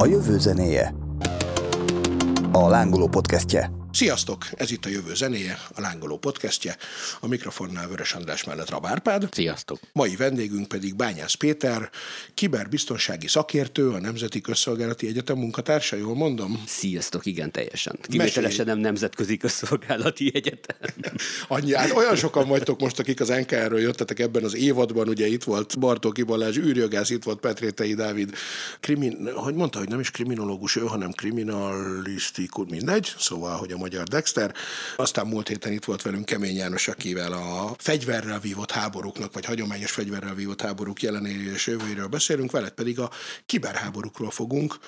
A jövő zenéje. A lángoló podcastje. Sziasztok! Ez itt a Jövő zenéje, a Lángoló podcastje. A mikrofonnál Vörös András mellett Rabárpád. Sziasztok! Mai vendégünk pedig Bányász Péter, kiberbiztonsági szakértő, a Nemzeti Közszolgálati Egyetem munkatársa, jól mondom? Sziasztok, igen, teljesen. Kivételesen nem Nemzetközi Közszolgálati Egyetem. Annyi, hát olyan sokan vagytok most, akik az NKR-ről jöttetek ebben az évadban, ugye itt volt Bartóki Balázs, űrjogász, itt volt Petrétei Dávid, krimin, hogy mondta, hogy nem is kriminológus ő, hanem kriminalisztikus, mindegy, szóval, hogy a magyar Dexter. Aztán múlt héten itt volt velünk Kemény János, akivel a fegyverrel vívott háborúknak, vagy hagyományos fegyverrel vívott háborúk jelenéről és jövőjéről beszélünk, veled pedig a kiberháborúkról fogunk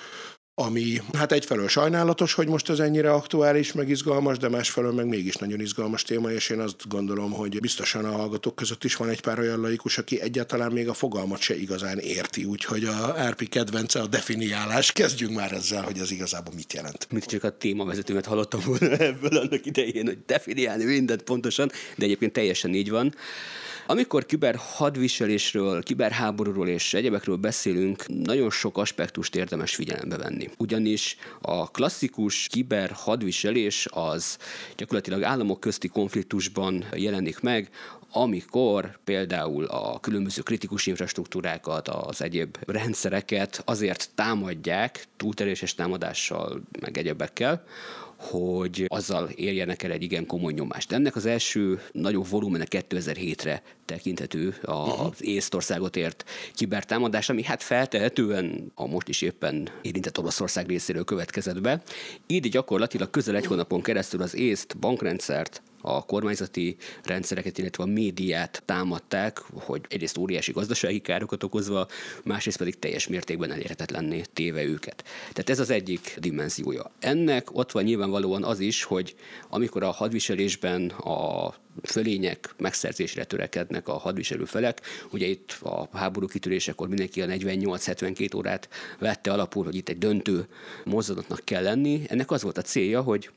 ami hát egyfelől sajnálatos, hogy most ez ennyire aktuális, meg izgalmas, de másfelől meg mégis nagyon izgalmas téma, és én azt gondolom, hogy biztosan a hallgatók között is van egy pár olyan laikus, aki egyáltalán még a fogalmat se igazán érti, úgyhogy a RP kedvence a definiálás. Kezdjünk már ezzel, hogy ez igazából mit jelent. Mit csak a témavezetőmet hallottam volna ebből annak idején, hogy definiálni mindent pontosan, de egyébként teljesen így van. Amikor kiber hadviselésről, kiberháborúról és egyebekről beszélünk, nagyon sok aspektust érdemes figyelembe venni. Ugyanis a klasszikus kiber hadviselés az gyakorlatilag államok közti konfliktusban jelenik meg, amikor például a különböző kritikus infrastruktúrákat, az egyéb rendszereket azért támadják túlteréses támadással, meg egyebekkel, hogy azzal érjenek el egy igen komoly nyomást. Ennek az első nagyobb volumene 2007-re tekinthető az Észtországot ért kibertámadás, ami hát feltehetően a most is éppen érintett Olaszország részéről következett be. Így gyakorlatilag közel egy hónapon keresztül az észt bankrendszert, a kormányzati rendszereket, illetve a médiát támadták, hogy egyrészt óriási gazdasági károkat okozva, másrészt pedig teljes mértékben elérhetetlenné téve őket. Tehát ez az egyik dimenziója. Ennek ott van nyilvánvalóan az is, hogy amikor a hadviselésben a fölények megszerzésre törekednek a hadviselő felek. Ugye itt a háború kitörésekor mindenki a 48-72 órát vette alapul, hogy itt egy döntő mozzanatnak kell lenni. Ennek az volt a célja, hogy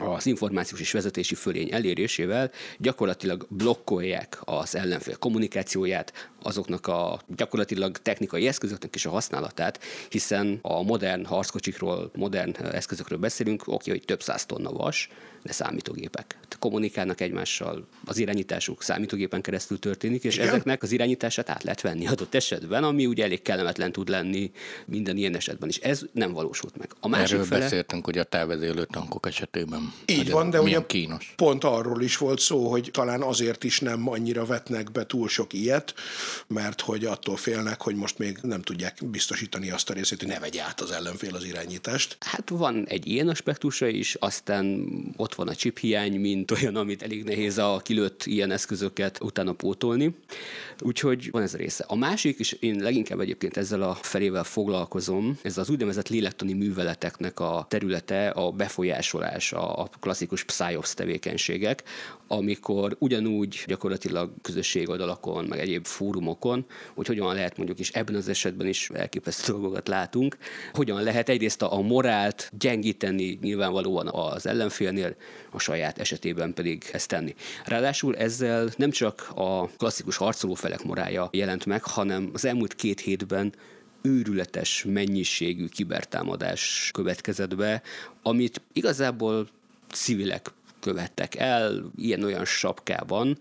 az információs és vezetési fölény elérésével gyakorlatilag blokkolják az ellenfél kommunikációját, azoknak a gyakorlatilag technikai eszközöknek is a használatát, hiszen a modern harckocsikról, modern eszközökről beszélünk, oké, hogy több száz tonna vas, de számítógépek. Kommunikálnak egymással, az irányításuk számítógépen keresztül történik, és Igen? ezeknek az irányítását át lehet venni adott esetben, ami ugye elég kellemetlen tud lenni minden ilyen esetben is. Ez nem valósult meg. A másik Erről fele... beszéltünk, hogy a távezélő tankok esetében. Így van, de ugye kínos. pont arról is volt szó, hogy talán azért is nem annyira vetnek be túl sok ilyet, mert hogy attól félnek, hogy most még nem tudják biztosítani azt a részét, hogy ne vegye át az ellenfél az irányítást. Hát van egy ilyen aspektusa is, aztán ott ott van a chip hiány, mint olyan, amit elég nehéz a kilőtt ilyen eszközöket utána pótolni. Úgyhogy van ez a része. A másik, és én leginkább egyébként ezzel a felével foglalkozom, ez az úgynevezett lélektani műveleteknek a területe, a befolyásolás, a klasszikus PSYOPS tevékenységek, amikor ugyanúgy gyakorlatilag közösség oldalakon, meg egyéb fórumokon, hogy hogyan lehet mondjuk, és ebben az esetben is elképesztő dolgokat látunk, hogyan lehet egyrészt a morált gyengíteni nyilvánvalóan az ellenfélnél, a saját esetében pedig ezt tenni. Ráadásul ezzel nem csak a klasszikus harcoló felek morája jelent meg, hanem az elmúlt két hétben őrületes mennyiségű kibertámadás következett be, amit igazából civilek követtek el ilyen-olyan sapkában,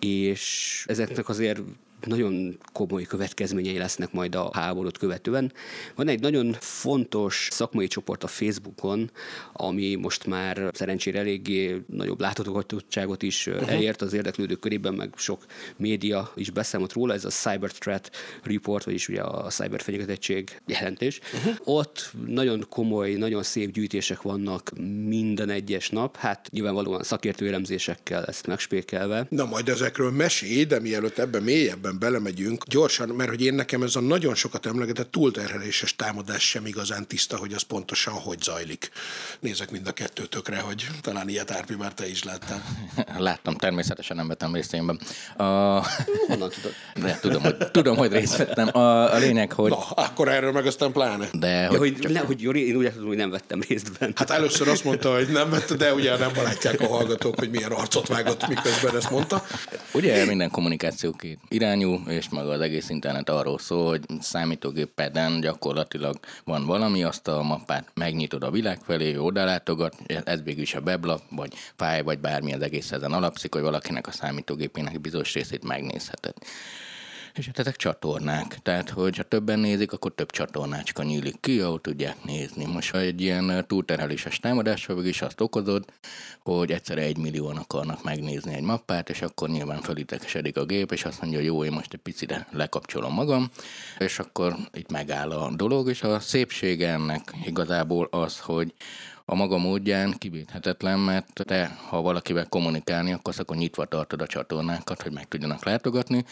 és ezeknek azért nagyon komoly következményei lesznek majd a háborút követően. Van egy nagyon fontos szakmai csoport a Facebookon, ami most már szerencsére eléggé nagyobb láthatóságot is uh-huh. elért az érdeklődők körében, meg sok média is beszámolt róla, ez a Cyber Threat Report, vagyis ugye a cyber fenyegetettség jelentés. Uh-huh. Ott nagyon komoly, nagyon szép gyűjtések vannak minden egyes nap, hát nyilvánvalóan szakértő elemzésekkel ezt megspékelve. Na majd ezekről mesélj, de mielőtt ebben mélyebben ebben belemegyünk, gyorsan, mert hogy én nekem ez a nagyon sokat emlegetett túlterheléses támadás sem igazán tiszta, hogy az pontosan hogy zajlik. Nézek mind a kettőtökre, hogy talán ilyet Árpi már te is láttál. Láttam, természetesen nem vettem részt énben. A... Honnan tudod? De, tudom, hogy, tudom, hogy részt vettem. A, a lényeg, hogy... Na, akkor erről meg aztán pláne. De, ja, hogy, hogy, csak... ne, hogy Jori, én úgy tudom, hogy nem vettem részt benne. Hát először azt mondta, hogy nem vette, de ugye nem látják a hallgatók, hogy milyen arcot vágott, miközben ezt mondta. Ugye minden kommunikáció két irány irányú, és maga az egész internet arról szól, hogy számítógépeden gyakorlatilag van valami, azt a mappát megnyitod a világ felé, oda látogat, ez végül is a weblap, vagy fáj, vagy bármi az egész ezen alapszik, hogy valakinek a számítógépének bizonyos részét megnézheted. És hát ezek csatornák, tehát hogy ha többen nézik, akkor több csatornácska nyílik ki, ahol tudják nézni. Most ha egy ilyen túlterheléses támadással is azt okozod, hogy egyszerre egy millióan akarnak megnézni egy mappát, és akkor nyilván felitekesedik a gép, és azt mondja, hogy jó, én most egy picit lekapcsolom magam, és akkor itt megáll a dolog, és a szépsége ennek igazából az, hogy a maga módján kivéthetetlen, mert te, ha valakivel kommunikálni akarsz, akkor nyitva tartod a csatornákat, hogy meg tudjanak látogatni.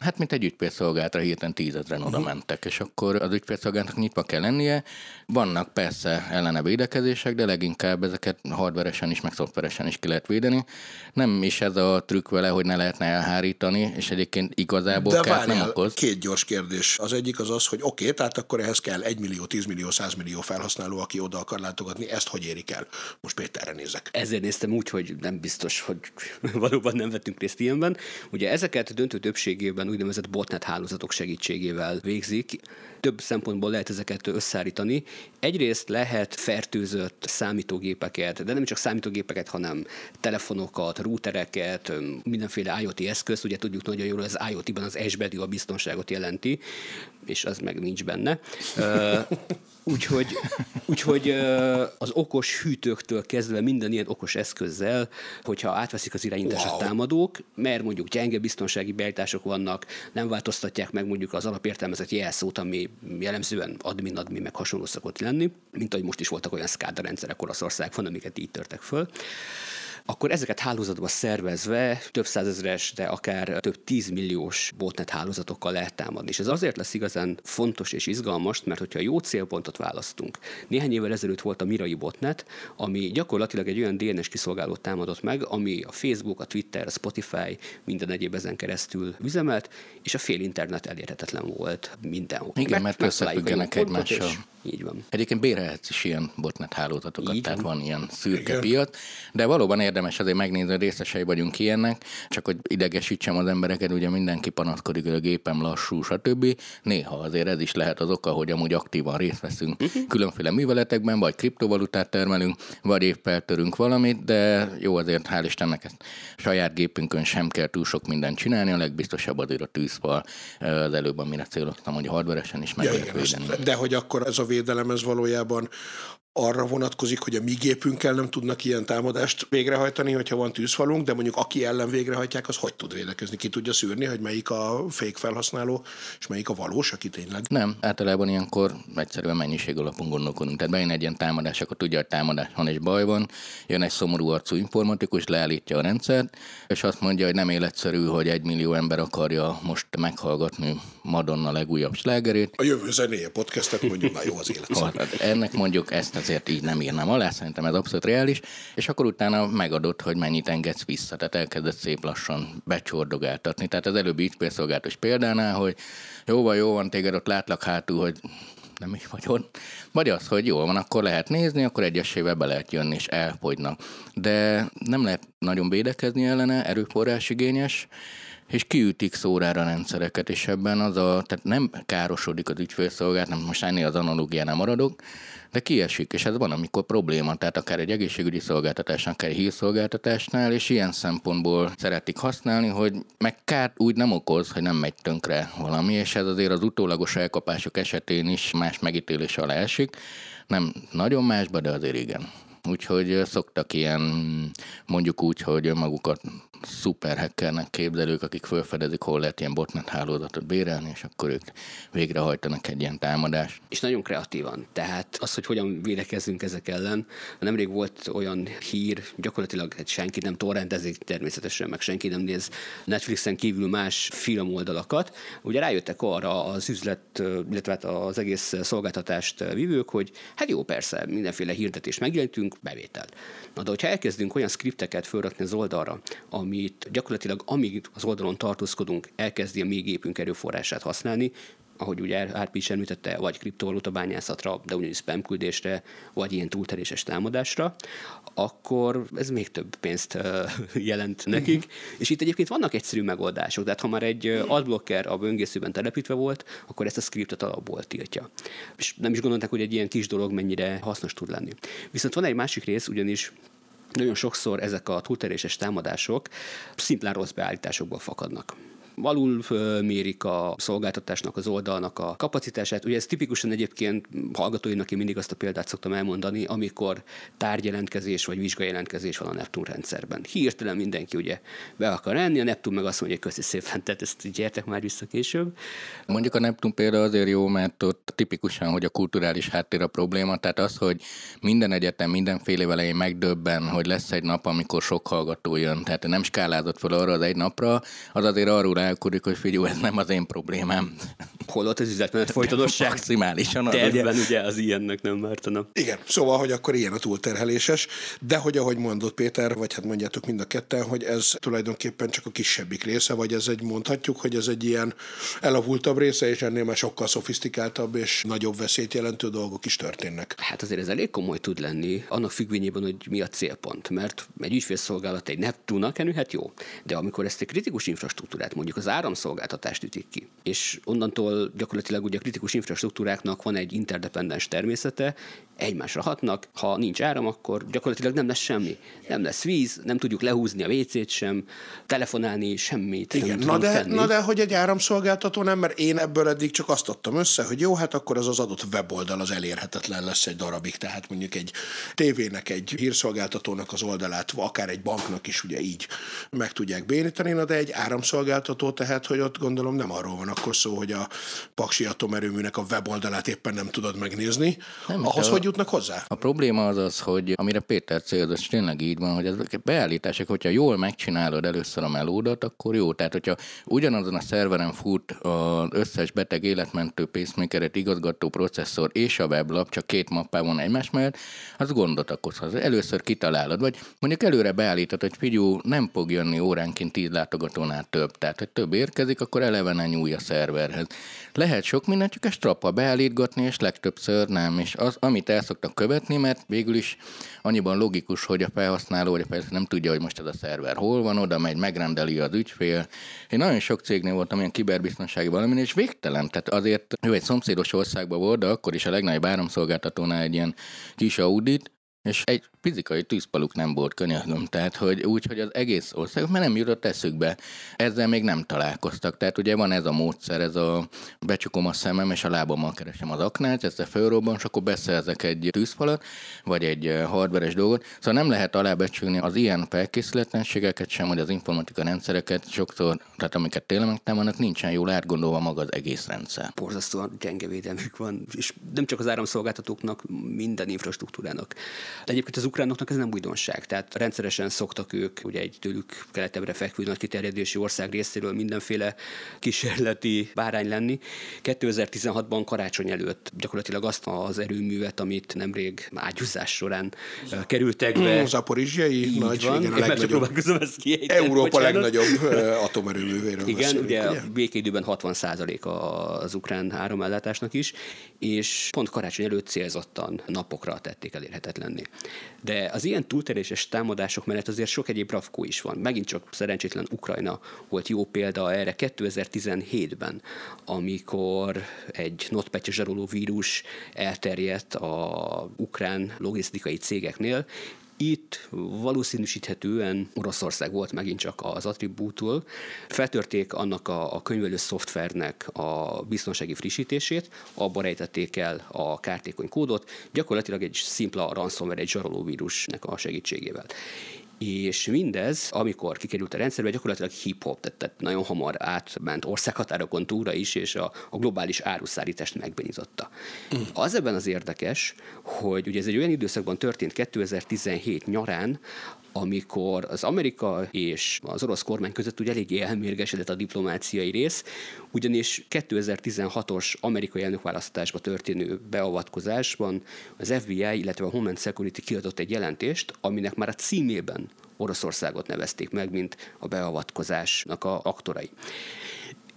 Hát, mint egy ügyfélszolgálatra hirtelen tízezren oda uh-huh. mentek, és akkor az ügyfélszolgálatnak nyitva kell lennie. Vannak persze ellene védekezések, de leginkább ezeket hardveresen is, meg szoftveresen is ki lehet védeni. Nem is ez a trükk vele, hogy ne lehetne elhárítani, és egyébként igazából de várjál, nem okoz. két gyors kérdés. Az egyik az az, hogy oké, okay, tehát akkor ehhez kell 1 millió, 10 millió, 100 millió felhasználó, aki oda akar látogatni. Ezt hogy hogy érik el. Most Péterre nézek. Ezért néztem úgy, hogy nem biztos, hogy valóban nem vettünk részt ilyenben. Ugye ezeket döntő többségében úgynevezett botnet hálózatok segítségével végzik. Több szempontból lehet ezeket összeállítani. Egyrészt lehet fertőzött számítógépeket, de nem csak számítógépeket, hanem telefonokat, routereket, mindenféle IoT eszközt. Ugye tudjuk nagyon jól, az IoT-ban az S betű a biztonságot jelenti, és az meg nincs benne. Úgyhogy, úgyhogy az okos hűtőktől kezdve minden ilyen okos eszközzel, hogyha átveszik az irányítást wow. a támadók, mert mondjuk gyenge biztonsági beállítások vannak, nem változtatják meg mondjuk az alapértelmezett jelszót, ami jellemzően admin-admin meg hasonló szokott lenni, mint ahogy most is voltak olyan SCADA rendszerek Oroszországban, amiket így törtek föl akkor ezeket hálózatba szervezve több százezres, de akár több tízmilliós botnet hálózatokkal lehet támadni. És ez azért lesz igazán fontos és izgalmas, mert hogyha jó célpontot választunk. Néhány évvel ezelőtt volt a Mirai botnet, ami gyakorlatilag egy olyan DNS kiszolgálót támadott meg, ami a Facebook, a Twitter, a Spotify, minden egyéb ezen keresztül üzemelt, és a fél internet elérhetetlen volt mindenhol. Igen, mert, mert összefüggenek egymással. Így van. Egyébként bérelhetsz is ilyen botnet hálózatokat, Így tehát van. van ilyen szürke Igen. piac, de valóban érdemes azért megnézni, részesei vagyunk ilyennek, csak hogy idegesítsem az embereket, ugye mindenki panaszkodik, hogy a gépem lassú, stb. Néha azért ez is lehet az oka, hogy amúgy aktívan részt veszünk uh-huh. különféle műveletekben, vagy kriptovalutát termelünk, vagy épp feltörünk valamit, de jó azért, hál' Istennek ezt saját gépünkön sem kell túl sok mindent csinálni, a legbiztosabb azért a tűzfal az előbb, amire céloztam, hogy hardveresen is meg ja, igen, védeni. De hogy akkor ez a védelem ez valójában arra vonatkozik, hogy a mi gépünkkel nem tudnak ilyen támadást végrehajtani, hogyha van tűzfalunk, de mondjuk aki ellen végrehajtják, az hogy tud védekezni? Ki tudja szűrni, hogy melyik a fake felhasználó, és melyik a valós, aki tényleg? Nem, általában ilyenkor egyszerűen mennyiség alapon gondolkodunk. Tehát bejön egy ilyen támadás, akkor tudja, hogy támadás van és baj van, jön egy szomorú arcú informatikus, leállítja a rendszert, és azt mondja, hogy nem életszerű, hogy egy millió ember akarja most meghallgatni Madonna legújabb slágerét. A jövő zenéje podcastet mondjuk már jó az élet. Ennek mondjuk ezt azért így nem írnám alá, szerintem ez abszolút reális, és akkor utána megadott, hogy mennyit engedsz vissza, tehát elkezdett szép lassan becsordogáltatni. Tehát az előbbi ügyfélszolgálatos példánál, hogy jó van, jó van, téged ott látlak hátul, hogy nem is vagy ott. Vagy az, hogy jó van, akkor lehet nézni, akkor egyesével be lehet jönni, és elfogynak. De nem lehet nagyon védekezni ellene, erőforrás igényes, és kiütik szórára rendszereket, és ebben az a, tehát nem károsodik az ügyfélszolgálat, nem most ennél az analógiánál maradok, de kiesik, és ez van, amikor probléma, tehát akár egy egészségügyi szolgáltatásnál, akár egy hírszolgáltatásnál, és ilyen szempontból szeretik használni, hogy meg kárt úgy nem okoz, hogy nem megy tönkre valami, és ez azért az utólagos elkapások esetén is más megítélés alá esik. Nem nagyon másba, de azért igen. Úgyhogy szoktak ilyen, mondjuk úgy, hogy magukat szuper hackernek képzelők, akik felfedezik, hol lehet ilyen botnet hálózatot bérelni, és akkor ők végrehajtanak egy ilyen támadást. És nagyon kreatívan. Tehát az, hogy hogyan védekezzünk ezek ellen. Nemrég volt olyan hír, gyakorlatilag hát senki nem torrentezik természetesen, meg senki nem néz Netflixen kívül más filmoldalakat. Ugye rájöttek arra az üzlet, illetve hát az egész szolgáltatást vívők, hogy hát jó, persze, mindenféle hirdetést megjelentünk, bevétel. Na de hogyha elkezdünk olyan skripteket fölrakni az oldalra, amit gyakorlatilag amíg az oldalon tartózkodunk, elkezdi a mi gépünk erőforrását használni, ahogy ugye Árpi is említette, vagy kriptovaluta bányászatra, de ugyanis spam küldésre, vagy ilyen túlteréses támadásra, akkor ez még több pénzt jelent nekik. És itt egyébként vannak egyszerű megoldások, tehát ha már egy adblocker a böngészőben telepítve volt, akkor ezt a scriptet alapból tiltja. És nem is gondolták, hogy egy ilyen kis dolog mennyire hasznos tud lenni. Viszont van egy másik rész, ugyanis nagyon sokszor ezek a túlteréses támadások szimplán rossz beállításokból fakadnak alul mérik a szolgáltatásnak, az oldalnak a kapacitását. Ugye ez tipikusan egyébként hallgatóinak én mindig azt a példát szoktam elmondani, amikor tárgyjelentkezés vagy vizsgajelentkezés van a Neptun rendszerben. Hirtelen mindenki ugye be akar enni, a Neptun meg azt mondja, hogy köszi szépen, tehát ezt gyertek már vissza később. Mondjuk a Neptun példa azért jó, mert ott tipikusan, hogy a kulturális háttér a probléma, tehát az, hogy minden egyetem mindenféle elején megdöbben, hogy lesz egy nap, amikor sok hallgató jön, tehát nem skálázott fel arra az egy napra, az azért arról hogy figyelj, ez nem az én problémám. Holott az üzletmenet folytonosság. Maximálisan. Az, Tervben ugye? ugye az ilyennek nem mártana. Igen, szóval, hogy akkor ilyen a túlterheléses, de hogy ahogy mondott Péter, vagy hát mondjátok mind a ketten, hogy ez tulajdonképpen csak a kisebbik része, vagy ez egy, mondhatjuk, hogy ez egy ilyen elavultabb része, és ennél már sokkal szofisztikáltabb és nagyobb veszélyt jelentő dolgok is történnek. Hát azért ez elég komoly tud lenni, annak függvényében, hogy mi a célpont, mert egy ügyfélszolgálat egy Neptunak hát jó, de amikor ezt egy kritikus infrastruktúrát mondjuk az áramszolgáltatást ütik ki. És onnantól gyakorlatilag ugye a kritikus infrastruktúráknak van egy interdependens természete, egymásra hatnak, ha nincs áram, akkor gyakorlatilag nem lesz semmi. Nem lesz víz, nem tudjuk lehúzni a WC-t sem, telefonálni, semmit. Igen, nem na de, tenni. na de hogy egy áramszolgáltató nem, mert én ebből eddig csak azt adtam össze, hogy jó, hát akkor az az adott weboldal az elérhetetlen lesz egy darabig, tehát mondjuk egy tévének, egy hírszolgáltatónak az oldalát, akár egy banknak is ugye így meg tudják bénítani, na de egy áramszolgáltató, tehát hogy ott gondolom nem arról van akkor szó, hogy a Paksi atomerőműnek a weboldalát éppen nem tudod megnézni. Nem, Ahhoz hogy jutnak hozzá? A probléma az az, hogy amire Péter céloz, és tényleg így van, hogy ezek beállítások, hogyha jól megcsinálod először a melódat, akkor jó. Tehát, hogyha ugyanazon a szerveren fut az összes beteg életmentő pacemaker igazgató processzor és a weblap, csak két mappában egymás mellett, az gondot okozhat. Először kitalálod, vagy mondjuk előre beállítod, hogy figyú, nem fog jönni óránként tíz látogatónál több. Tehát, hogy több érkezik, akkor eleve nyúlj a szerverhez. Lehet sok mindent, csak egy strappa beállítgatni, és legtöbbször nem. És az, amit el szoktak követni, mert végül is annyiban logikus, hogy a felhasználó vagy persze nem tudja, hogy most ez a szerver hol van, oda megy, megrendeli az ügyfél. Én nagyon sok cégnél voltam ilyen kiberbiztonsági valami, és végtelen. Tehát azért ő egy szomszédos országban volt, de akkor is a legnagyobb áramszolgáltatónál egy ilyen kis audit, és egy fizikai tűzpaluk nem volt könyörgöm, tehát hogy úgy, hogy az egész ország, mert nem jutott eszükbe. Ezzel még nem találkoztak. Tehát ugye van ez a módszer, ez a becsukom a szemem, és a lábammal keresem az aknát, ezzel felrobban, és akkor beszerzek egy tűzfalat, vagy egy eh, hardveres dolgot. Szóval nem lehet alábecsülni az ilyen felkészületlenségeket sem, hogy az informatika rendszereket sokszor, tehát amiket tényleg megtámadnak, nincsen jól átgondolva maga az egész rendszer. Borzasztóan gyenge védelmük van, és nem csak az áramszolgáltatóknak, minden infrastruktúrának. De egyébként az ukránoknak ez nem újdonság, tehát rendszeresen szoktak ők ugye egy tőlük keletebbre fekvő nagy kiterjedési ország részéről mindenféle kísérleti bárány lenni. 2016-ban karácsony előtt gyakorlatilag azt az erőművet, amit nemrég ágyúzás során kerültek be. Mm, Zaporizsiai nagy, van, igen, a legnagyobb, ezt kiejteni, Európa bocsánat. legnagyobb atomerőművéről Igen, beszélünk, ugye, ugye? békéidőben 60% az ukrán áramellátásnak is, és pont karácsony előtt célzottan napokra tették elérhetetlenni. De az ilyen túlteréses támadások mellett azért sok egyéb rafkó is van. Megint csak szerencsétlen Ukrajna volt jó példa erre 2017-ben, amikor egy notpetya zsaroló vírus elterjedt a ukrán logisztikai cégeknél, itt valószínűsíthetően Oroszország volt megint csak az attribútól. Feltörték annak a, a könyvelő szoftvernek a biztonsági frissítését, abba rejtették el a kártékony kódot, gyakorlatilag egy szimpla ransomware, egy zsarolóvírusnak a segítségével. És mindez, amikor kikerült a rendszerbe, gyakorlatilag hip-hop, tehát, tehát nagyon hamar átment országhatárokon túlra is, és a, a globális áruszállítást megbenyitotta. Mm. Az ebben az érdekes, hogy ugye ez egy olyan időszakban történt 2017 nyarán, amikor az Amerika és az orosz kormány között ugye eléggé elmérgesedett a diplomáciai rész, ugyanis 2016-os amerikai elnökválasztásba történő beavatkozásban az FBI, illetve a Homeland Security kiadott egy jelentést, aminek már a címében Oroszországot nevezték meg, mint a beavatkozásnak a aktorai.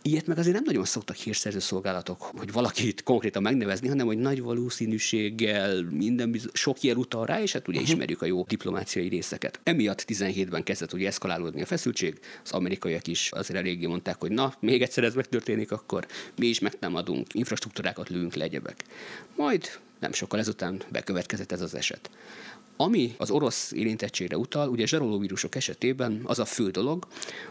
Ilyet meg azért nem nagyon szoktak hírszerző szolgálatok, hogy valakit konkrétan megnevezni, hanem hogy nagy valószínűséggel minden biz- sok jel utal rá, és hát ugye uh-huh. ismerjük a jó diplomáciai részeket. Emiatt 17-ben kezdett ugye eszkalálódni a feszültség, az amerikaiak is azért eléggé mondták, hogy na, még egyszer ez megtörténik, akkor mi is megtámadunk, infrastruktúrákat lőünk le egyebek. Majd nem sokkal ezután bekövetkezett ez az eset. Ami az orosz érintettségre utal, ugye zsarolóvírusok esetében az a fő dolog,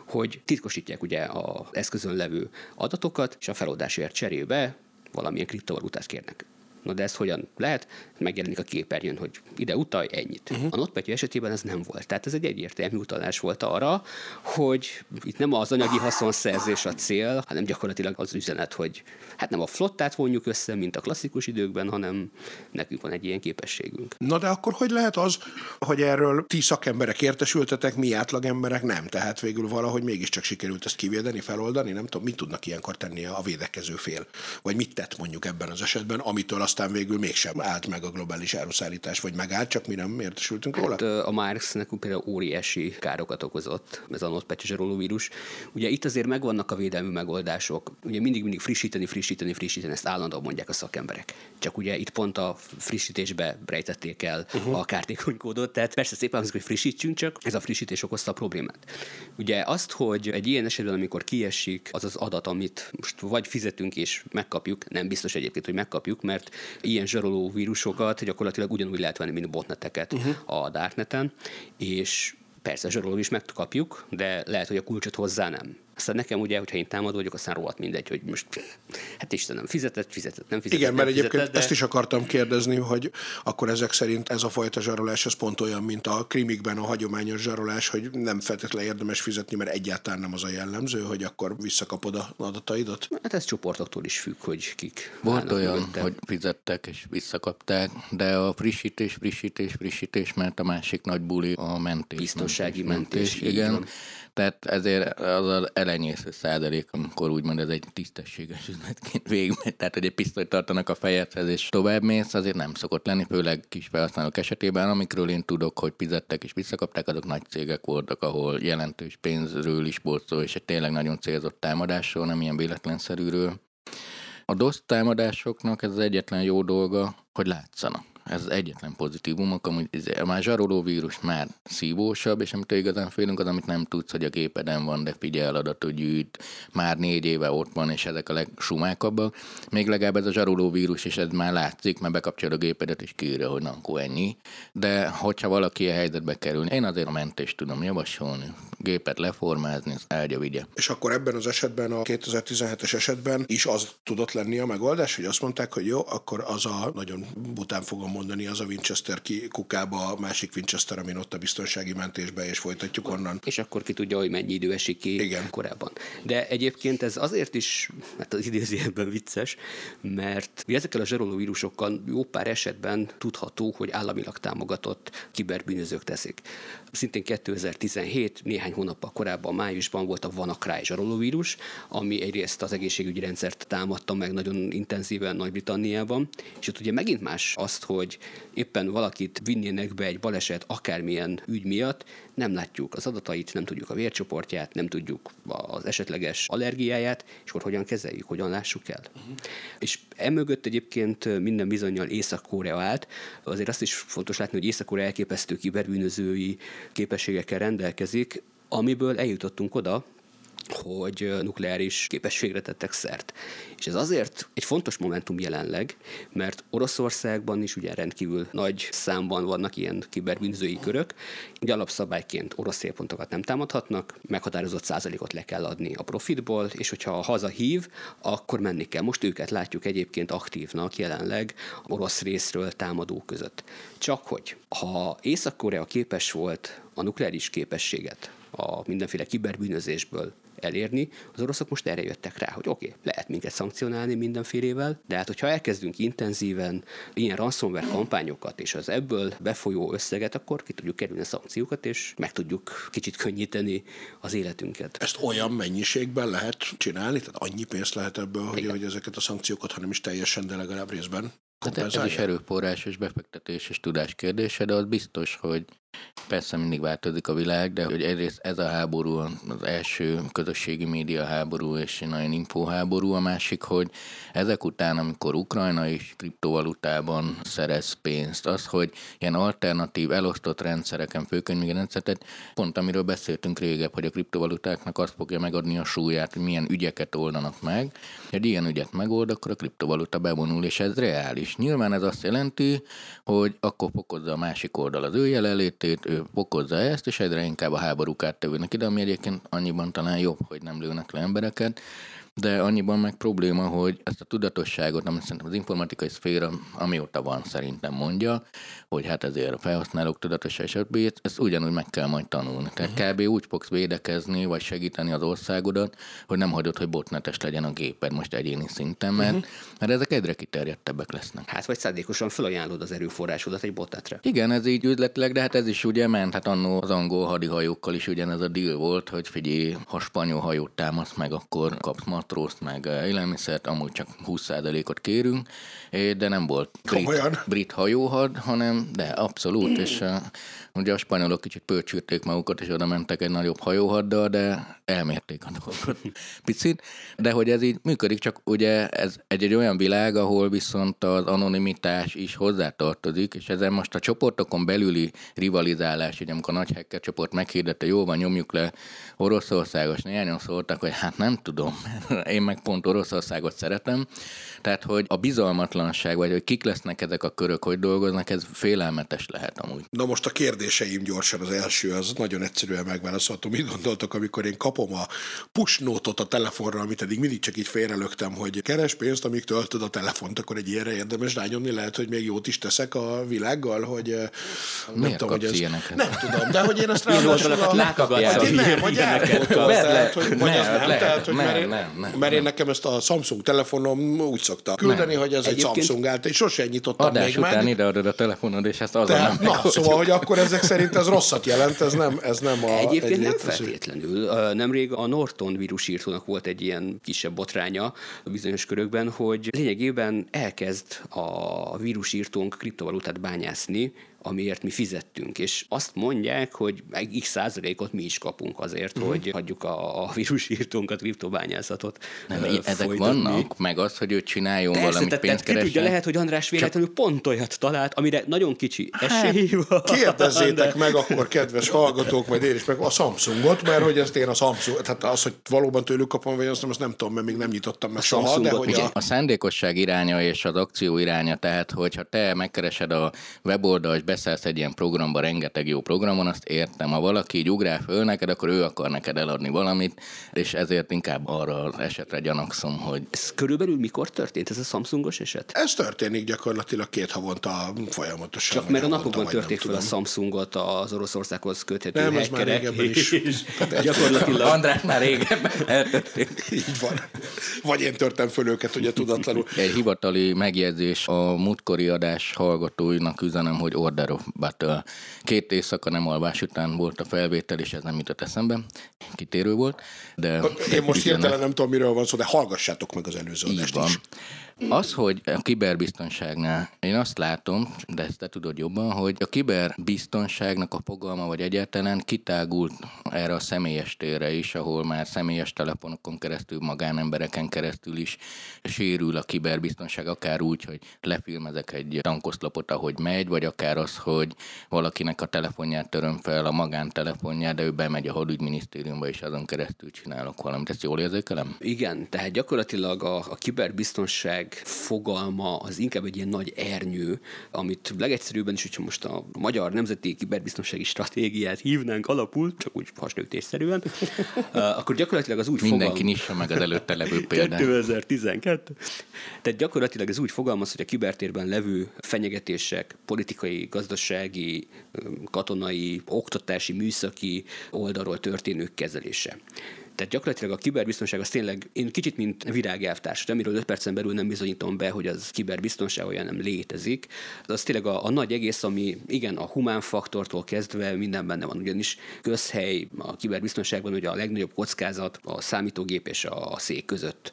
hogy titkosítják ugye az eszközön levő adatokat, és a feladásért cserébe valamilyen kriptovalutát kérnek. Na de ez hogyan lehet? Megjelenik a képernyőn, hogy ide utalj ennyit. Uh-huh. A NotPetya esetében ez nem volt. Tehát ez egy egyértelmű utalás volt arra, hogy itt nem az anyagi haszonszerzés a cél, hanem gyakorlatilag az üzenet, hogy hát nem a flottát vonjuk össze, mint a klasszikus időkben, hanem nekünk van egy ilyen képességünk. Na de akkor hogy lehet az, hogy erről ti szakemberek értesültetek, mi átlagemberek nem? Tehát végül valahogy mégiscsak sikerült ezt kivédeni, feloldani, nem tudom, mit tudnak ilyenkor tenni a védekező fél? Vagy mit tett mondjuk ebben az esetben, amitől aztán végül mégsem állt meg a globális áruszállítás, vagy megállt, csak mi nem értesültünk róla? Hát, a Marxnek például óriási károkat okozott ez a NotPetya vírus. Ugye itt azért megvannak a védelmi megoldások. Ugye mindig mindig frissíteni, frissíteni, frissíteni, ezt állandóan mondják a szakemberek. Csak ugye itt pont a frissítésbe rejtették el uh-huh. a kártékony kódot, tehát persze szépen hangzik, hogy frissítsünk, csak ez a frissítés okozta a problémát. Ugye azt, hogy egy ilyen esetben, amikor kiesik az az adat, amit most vagy fizetünk és megkapjuk, nem biztos egyébként, hogy megkapjuk, mert ilyen zsaroló vírusokat gyakorlatilag ugyanúgy lehet venni, mint botneteket uh-huh. a darkneten, és persze zsaroló is megkapjuk, de lehet, hogy a kulcsot hozzá nem. Aztán nekem ugye, hogyha én támadó vagyok, aztán rohadt mindegy, hogy most hát Istenem, fizetett, fizetett, nem fizetett. Igen, mert nem egyébként fizetett, de... ezt is akartam kérdezni, hogy akkor ezek szerint ez a fajta zsarolás az pont olyan, mint a krimikben a hagyományos zsarolás, hogy nem feltétlenül érdemes fizetni, mert egyáltalán nem az a jellemző, hogy akkor visszakapod a adataidat. Hát ez csoportoktól is függ, hogy kik. Volt olyan, mögötte. hogy fizettek és visszakapták, de a frissítés, frissítés, frissítés, mert a másik nagy buli a mentés. Biztonsági mentés, mentés igen. Van. Tehát ezért az az elenyésző százalék, amikor úgymond ez egy tisztességes üzletként végigmegy, tehát hogy egy pisztolyt tartanak a fejedhez és tovább mész, azért nem szokott lenni, főleg kis felhasználók esetében, amikről én tudok, hogy fizettek és visszakapták, azok nagy cégek voltak, ahol jelentős pénzről is volt szó, és egy tényleg nagyon célzott támadásról, nem ilyen véletlenszerűről. A DOS támadásoknak ez az egyetlen jó dolga, hogy látszanak ez az egyetlen pozitívumok, amúgy már zsaroló vírus már szívósabb, és amit igazán félünk, az, amit nem tudsz, hogy a gépeden van, de figyel adatot gyűjt, már négy éve ott van, és ezek a legsumákabbak. Még legalább ez a zsaroló vírus, és ez már látszik, mert bekapcsolod a gépedet, és kiírja, hogy na, akkor ennyi. De hogyha valaki a helyzetbe kerül, én azért a mentést tudom javasolni, gépet leformázni, az elgya vigye. És akkor ebben az esetben, a 2017-es esetben is az tudott lenni a megoldás, hogy azt mondták, hogy jó, akkor az a nagyon bután fogom mondani, az a Winchester ki kukába, a másik Winchester, amin ott a biztonsági mentésbe, és folytatjuk onnan. És akkor ki tudja, hogy mennyi idő esik ki Igen. korábban. De egyébként ez azért is, hát az idézőjelben vicces, mert ezekkel a zsaroló vírusokkal jó pár esetben tudható, hogy államilag támogatott kiberbűnözők teszik. Szintén 2017, néhány hónappal korábban, májusban volt a WannaCry zsarolóvírus, ami egyrészt az egészségügyi rendszert támadta meg nagyon intenzíven Nagy-Britanniában, és ott ugye megint más azt, hogy hogy éppen valakit vinnének be egy baleset akármilyen ügy miatt, nem látjuk az adatait, nem tudjuk a vércsoportját, nem tudjuk az esetleges allergiáját, és akkor hogyan kezeljük, hogyan lássuk el. Uh-huh. És emögött egyébként minden bizonyal Észak-Korea állt. Azért azt is fontos látni, hogy Észak-Korea elképesztő kiberbűnözői képességekkel rendelkezik, amiből eljutottunk oda, hogy nukleáris képességre tettek szert. És ez azért egy fontos momentum jelenleg, mert Oroszországban is ugye rendkívül nagy számban vannak ilyen kiberbűnzői körök. Ugye alapszabályként orosz célpontokat nem támadhatnak, meghatározott százalékot le kell adni a profitból, és hogyha a haza hív, akkor menni kell. Most őket látjuk egyébként aktívnak jelenleg orosz részről támadó között. Csak hogy, ha Észak-Korea képes volt a nukleáris képességet a mindenféle kiberbűnözésből elérni, az oroszok most erre jöttek rá, hogy oké, okay, lehet minket szankcionálni mindenfélével, de hát hogyha elkezdünk intenzíven ilyen ransomware kampányokat és az ebből befolyó összeget, akkor ki tudjuk kerülni a szankciókat, és meg tudjuk kicsit könnyíteni az életünket. Ezt olyan mennyiségben lehet csinálni? Tehát annyi pénzt lehet ebből, hogy, hogy ezeket a szankciókat, hanem is teljesen, de legalább részben Hát ez is erőforrás és befektetés és tudás kérdése, de az biztos, hogy Persze mindig változik a világ, de hogy egyrészt ez a háború az első közösségi média háború és nagyon infoháború, a másik, hogy ezek után, amikor Ukrajna is kriptovalutában szerez pénzt, az, hogy ilyen alternatív elosztott rendszereken, főként még rendszert, pont amiről beszéltünk régebb, hogy a kriptovalutáknak azt fogja megadni a súlyát, hogy milyen ügyeket oldanak meg. Egy ilyen ügyet megold, akkor a kriptovaluta bevonul, és ez reális. Nyilván ez azt jelenti, hogy akkor fokozza a másik oldal az ő jelenlét, létét, ő okozza ezt, és egyre inkább a háborúk áttevődnek ide, ami egyébként annyiban talán jobb, hogy nem lőnek le embereket, de annyiban meg probléma, hogy ezt a tudatosságot, amit szerintem az informatikai szféra, amióta van szerintem mondja, hogy hát ezért felhasználók tudatosság, stb. ezt ugyanúgy meg kell majd tanulni. Tehát uh-huh. kb. úgy fogsz védekezni, vagy segíteni az országodat, hogy nem hagyod, hogy botnetes legyen a géped most egyéni szinten, mert, uh-huh. mert ezek egyre kiterjedtebbek lesznek. Hát vagy szándékosan felajánlod az erőforrásodat egy botnetre. Igen, ez így üzletileg, de hát ez is ugye ment, hát annó az angol hadihajókkal is ugyanez a deal volt, hogy figyelj, ha spanyol hajót támasz meg, akkor kapsz matrózt, meg élelmiszert, amúgy csak 20%-ot kérünk, de nem volt brit, brit hajóhad, hanem de abszolút, és uh, ugye a spanyolok kicsit pölcsülték magukat, és oda mentek egy nagyobb hajóhaddal, de elmérték a dolgot. Picit, de hogy ez így működik, csak ugye ez egy, egy olyan világ, ahol viszont az anonimitás is hozzátartozik, és ezen most a csoportokon belüli rivalizálás, ugye amikor a nagy hacker csoport meghirdette, jó van, nyomjuk le Oroszországos, néhányan szóltak, hogy hát nem tudom, én meg pont Oroszországot szeretem, tehát hogy a bizalmatlanság, vagy hogy kik lesznek ezek a körök, hogy dolgoznak, ez félelmetes lehet amúgy. Na most a kérdéseim gyorsan, az első, az nagyon egyszerűen megválaszolható. Mit gondoltok, amikor én kapom a push notot a telefonra, amit eddig mindig csak így félrelögtem, hogy keres pénzt, amíg töltöd a telefont, akkor egy ilyenre érdemes rányomni, lehet, hogy még jót is teszek a világgal, hogy nem Miért tudom, hogy ez, ilyeneket? nem tudom, de hogy én ezt ráadásul a... Hogy nem, hogy tehát, hogy vagy ez nem, tehát, hogy mert, én, mert én nekem ezt a Samsung telefonom úgy szokta küldeni, hogy ez egy Samsung állt, és sosem nyitottam Adás még után meg. ideadod a telefonod, és ezt azon nem Na, szóval, hogy akkor ezek szerint ez rosszat jelent, ez nem, ez nem a... Egyébként egy nem feltétlenül. Nemrég a Norton vírusírtónak volt egy ilyen kisebb botránya a bizonyos körökben, hogy lényegében elkezd a vírusírtónk kriptovalutát bányászni, amiért mi fizettünk, és azt mondják, hogy meg x százalékot mi is kapunk azért, uh-huh. hogy hagyjuk a, a vírusírtónkat, kriptobányászatot Nem, uh, ezek folytatni. vannak, meg az, hogy ő csináljon Persze, valamit pénzt keresni. tudja, lehet, hogy András véletlenül Csak... pont olyat talált, amire nagyon kicsi hát, esély van. Kérdezzétek de... meg akkor, kedves hallgatók, majd én is meg a Samsungot, mert hogy ezt én a Samsung, tehát az, hogy valóban tőlük kapom, vagy azt nem, azt nem tudom, mert még nem nyitottam meg a soha, de hogy a... a szándékosság iránya és az akció iránya, tehát hogyha te megkeresed a weboldal, és beszállsz egy ilyen programba, rengeteg jó programon, azt értem. Ha valaki így ugrál föl neked, akkor ő akar neked eladni valamit, és ezért inkább arra az esetre gyanakszom, hogy... Ez körülbelül mikor történt ez a Samsungos eset? Ez történik gyakorlatilag két havonta folyamatosan. Csak mert a napokban történt fel a Samsungot az Oroszországhoz köthető Nem, ez már régebben is. Hát gyakorlatilag... András már régebben Így van. Vagy én törtem föl őket, ugye tudatlanul. Egy hivatali megjegyzés a múltkori adás hallgatóinak üzenem, hogy order Battle. Két éjszaka nem alvás után volt a felvétel, és ez nem jutott eszembe. Kitérő volt. De Én most hirtelen nem tudom, miről van szó, de hallgassátok meg az előző adást is. Az, hogy a kiberbiztonságnál, én azt látom, de ezt te tudod jobban, hogy a kiberbiztonságnak a fogalma, vagy egyáltalán kitágult erre a személyes térre is, ahol már személyes telefonokon keresztül, magánembereken keresztül is sérül a kiberbiztonság, akár úgy, hogy lefilmezek egy tankoszlopot, ahogy megy, vagy akár az, hogy valakinek a telefonját töröm fel, a magántelefonját, de ő bemegy a hadügyminisztériumba, és azon keresztül csinálok valamit. Ezt jól érzékelem? Igen, tehát gyakorlatilag a, a kiberbiztonság fogalma az inkább egy ilyen nagy ernyő, amit legegyszerűbben is, hogyha most a magyar nemzeti kiberbiztonsági stratégiát hívnánk alapul, csak úgy hasnőtésszerűen, akkor gyakorlatilag az úgy Mindenki fogalmaz... nyissa meg az előtte levő példát. 2012. Tehát gyakorlatilag ez úgy fogalmaz, hogy a kibertérben levő fenyegetések politikai, gazdasági, katonai, oktatási, műszaki oldalról történő kezelése. Tehát gyakorlatilag a kiberbiztonság az tényleg, én kicsit mint virágelvtárs, amiről 5 percen belül nem bizonyítom be, hogy az kiberbiztonság olyan nem létezik. Az tényleg a, a nagy egész, ami igen, a humán faktortól kezdve minden benne van, ugyanis közhely a kiberbiztonságban ugye a legnagyobb kockázat a számítógép és a szék között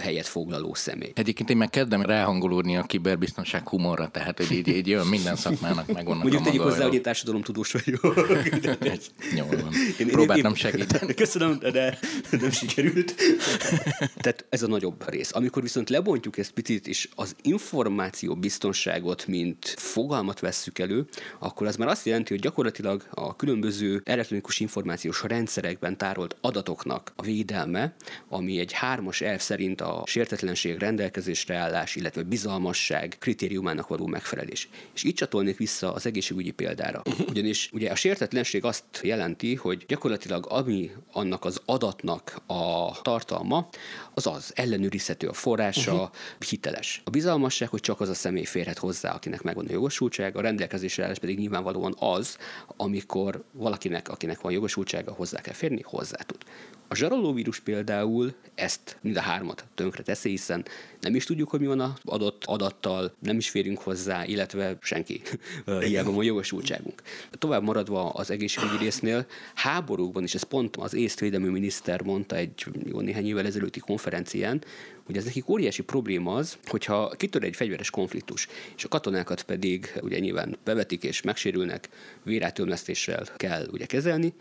helyet foglaló személy. Egyébként én meg kezdem ráhangolódni a kiberbiztonság humorra, tehát hogy így, így jön minden szakmának meg vannak Mondjuk tegyük hozzá, hogy én társadalomtudós vagyok. Jól van. Én, Próbáltam segíteni. Köszönöm, de nem sikerült. Tehát ez a nagyobb rész. Amikor viszont lebontjuk ezt picit, és az információ biztonságot, mint fogalmat vesszük elő, akkor az már azt jelenti, hogy gyakorlatilag a különböző elektronikus információs rendszerekben tárolt adatoknak a védelme, ami egy hármas elv szerint a sértetlenség rendelkezésre állás, illetve bizalmasság kritériumának való megfelelés. És itt csatolnék vissza az egészségügyi példára. Ugyanis ugye a sértetlenség azt jelenti, hogy gyakorlatilag ami annak az adatnak a tartalma, az az ellenőrizhető a forrása, uh-huh. hiteles. A bizalmasság, hogy csak az a személy férhet hozzá, akinek megvan a jogosultság, a rendelkezésre állás pedig nyilvánvalóan az, amikor valakinek, akinek van jogosultsága, hozzá kell férni, hozzá tud. A zsarolóvírus például ezt mind a hármat tönkre teszi, hiszen nem is tudjuk, hogy mi van az adott adattal, nem is férünk hozzá, illetve senki. Hiába van jogosultságunk. Tovább maradva az egészségügyi résznél, háborúkban is, ez pont az észtvédelmi miniszter mondta egy jó néhány évvel ezelőtti konferencián, hogy ez nekik óriási probléma az, hogyha kitör egy fegyveres konfliktus, és a katonákat pedig ugye nyilván bevetik és megsérülnek, vérátömlesztéssel kell ugye kezelni,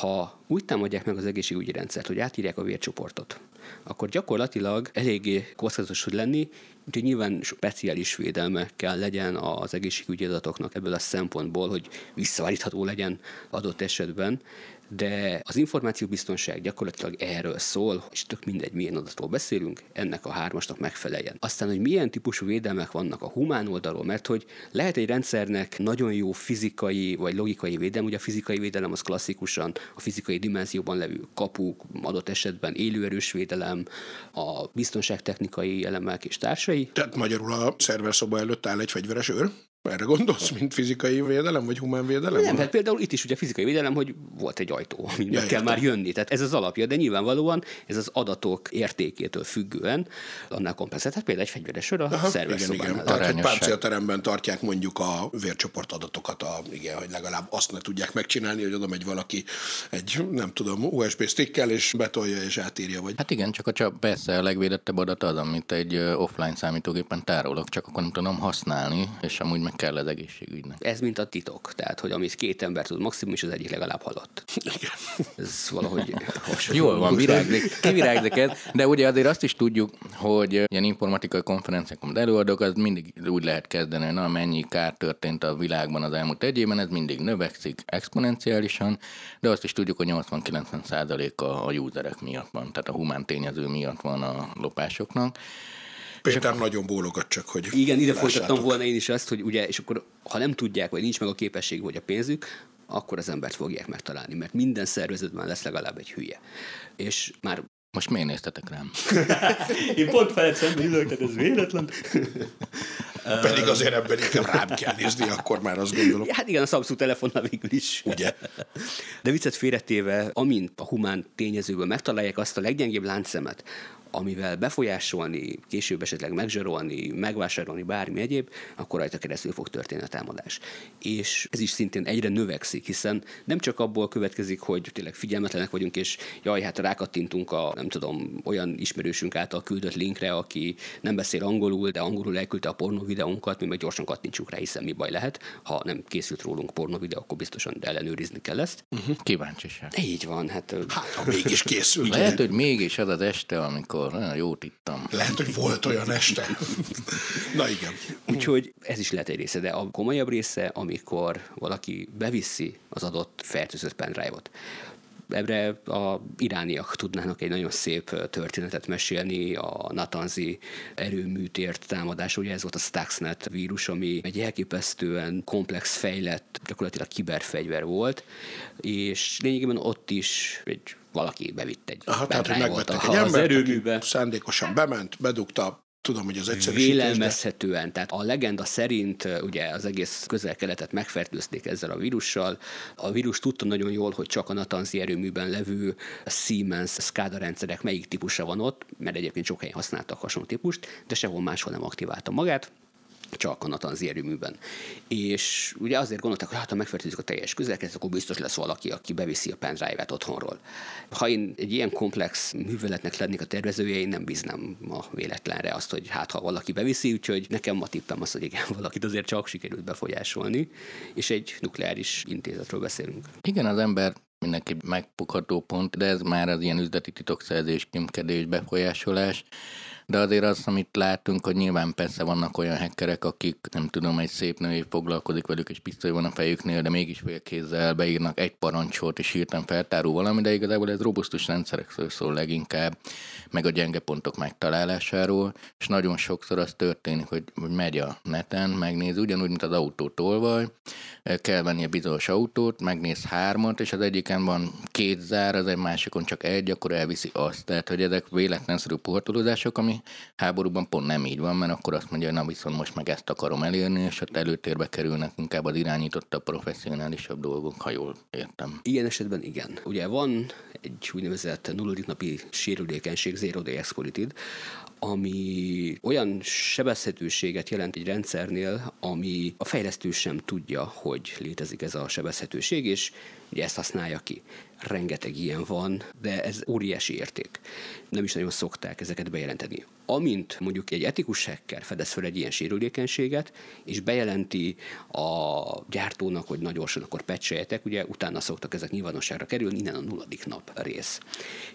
ha úgy támadják meg az egészségügyi rendszert, hogy átírják a vércsoportot, akkor gyakorlatilag eléggé kockázatos tud lenni, úgyhogy nyilván speciális védelme kell legyen az egészségügyi adatoknak ebből a szempontból, hogy visszaválítható legyen adott esetben, de az információbiztonság gyakorlatilag erről szól, és tök mindegy, milyen adatról beszélünk, ennek a hármasnak megfeleljen. Aztán, hogy milyen típusú védelmek vannak a humán oldalról, mert hogy lehet egy rendszernek nagyon jó fizikai vagy logikai védelem, ugye a fizikai védelem az klasszikusan a fizikai dimenzióban levő kapuk, adott esetben élőerős védelem, a biztonságtechnikai elemek és társai. Tehát magyarul a szerverszoba előtt áll egy fegyveres őr? Erre gondolsz, mint fizikai védelem, vagy humán védelem? Nem, hát például itt is ugye fizikai védelem, hogy volt egy ajtó, amin ja, kell már jönni. Tehát ez az alapja, de nyilvánvalóan ez az adatok értékétől függően annál kompenzált. Hát például egy fegyveres sor a szerves igen, igen. Tehát, hogy páncélteremben tartják mondjuk a vércsoport adatokat, a, igen, hogy legalább azt ne tudják megcsinálni, hogy oda megy valaki egy, nem tudom, USB stickkel, és betolja és átírja. Vagy... Hát igen, csak a csak persze a legvédettebb adat az, amit egy offline számítógépen tárolok, csak akkor nem tudom használni, és amúgy meg kell az egészségügynek. Ez mint a titok, tehát hogy amit két ember tud maximum, és az egyik legalább halott. Ez valahogy. Jól van, virágzik, kivirágzik ez, de ugye azért azt is tudjuk, hogy ilyen informatikai konferenciákon előadók, az mindig úgy lehet kezdeni, na mennyi kár történt a világban az elmúlt egy évben, ez mindig növekszik exponenciálisan, de azt is tudjuk, hogy 80-90 a, a userek miatt van, tehát a humán tényező miatt van a lopásoknak. Péter akkor, nagyon bólogat csak, hogy Igen, ide folytattam volna én is azt, hogy ugye, és akkor ha nem tudják, vagy nincs meg a képesség, vagy a pénzük, akkor az embert fogják megtalálni, mert minden szervezetben lesz legalább egy hülye. És már most miért néztetek rám? Én pont felett szemben ülök, tehát ez véletlen. Pedig azért ebben inkább rám kell nézni, akkor már azt gondolom. Hát igen, a Samsung telefonnal végül is. Ugye? De viccet félretéve, amint a humán tényezőből megtalálják azt a leggyengébb láncszemet, amivel befolyásolni, később esetleg megzsarolni, megvásárolni bármi egyéb, akkor rajta keresztül fog történni a támadás. És ez is szintén egyre növekszik, hiszen nem csak abból következik, hogy tényleg figyelmetlenek vagyunk, és jaj, hát rákattintunk a, nem tudom, olyan ismerősünk által küldött linkre, aki nem beszél angolul, de angolul elküldte a pornó videónkat, mi meg gyorsan kattintsuk rá, hiszen mi baj lehet. Ha nem készült rólunk pornó videó, akkor biztosan ellenőrizni kell ezt. Uh-huh. Kíváncsiság. Így van, hát... Hát, ha mégis készült. Lehet, hogy mégis az az este, amikor nagyon jót ittam. Lehet, hogy volt olyan este. Na igen. Úgyhogy ez is lehet egy része, de a komolyabb része, amikor valaki beviszi az adott fertőzött pendrive-ot, Ebbre a irániak tudnának egy nagyon szép történetet mesélni, a Natanzi erőműtért támadás, ugye ez volt a Stuxnet vírus, ami egy elképesztően komplex, fejlett, gyakorlatilag kiberfegyver volt, és lényegében ott is egy valaki bevitt egy Aha, tehát, hogy megvettek egy embert, erőműbe. szándékosan bement, bedugta tudom, hogy az egyszerűsítés, Vélelmezhetően, tehát a legenda szerint ugye az egész közel-keletet megfertőzték ezzel a vírussal. A vírus tudta nagyon jól, hogy csak a Natanzi erőműben levő Siemens SCADA rendszerek melyik típusa van ott, mert egyébként sok helyen használtak hasonló típust, de sehol máshol nem aktiválta magát csak a Natanzi erőműben. És ugye azért gondolták, hogy hát ha megfertőzik a teljes közelket, akkor biztos lesz valaki, aki beviszi a pendrive-et otthonról. Ha én egy ilyen komplex műveletnek lennék a tervezője, én nem bíznám a véletlenre azt, hogy hát ha valaki beviszi, úgyhogy nekem a tippem az, hogy igen, valakit azért csak sikerült befolyásolni, és egy nukleáris intézetről beszélünk. Igen, az ember mindenki megfogható pont, de ez már az ilyen üzleti titokszerzés, kimkedés, befolyásolás. De azért az, amit látunk, hogy nyilván persze vannak olyan hackerek, akik nem tudom, egy szép nő foglalkozik velük, és pisztoly van a fejüknél, de mégis félkézzel beírnak egy parancsot, és hirtelen feltárul valami, de igazából ez robusztus rendszerekről szól leginkább, meg a gyenge pontok megtalálásáról, és nagyon sokszor az történik, hogy, hogy megy a neten, megnéz, ugyanúgy, mint az autó tolvaj, kell venni a bizonyos autót, megnéz hármat, és az egyiken van két zár, az egy másikon csak egy, akkor elviszi azt. Tehát, hogy ezek véletlenszerű portolózások, ami háborúban pont nem így van, mert akkor azt mondja, hogy na viszont most meg ezt akarom elérni, és ott előtérbe kerülnek inkább az irányítottabb, professzionálisabb dolgok, ha jól értem. Ilyen esetben igen. Ugye van egy úgynevezett nulladik napi sérülékenység, Zero Day Exploited, ami olyan sebezhetőséget jelent egy rendszernél, ami a fejlesztő sem tudja, hogy létezik ez a sebezhetőség, és ugye ezt használja ki. Rengeteg ilyen van, de ez óriási érték. Nem is nagyon szokták ezeket bejelenteni. Amint mondjuk egy etikus hacker fedez fel egy ilyen sérülékenységet, és bejelenti a gyártónak, hogy nagyon gyorsan akkor pecseljetek, ugye utána szoktak ezek nyilvánosságra kerülni, innen a nulladik nap rész.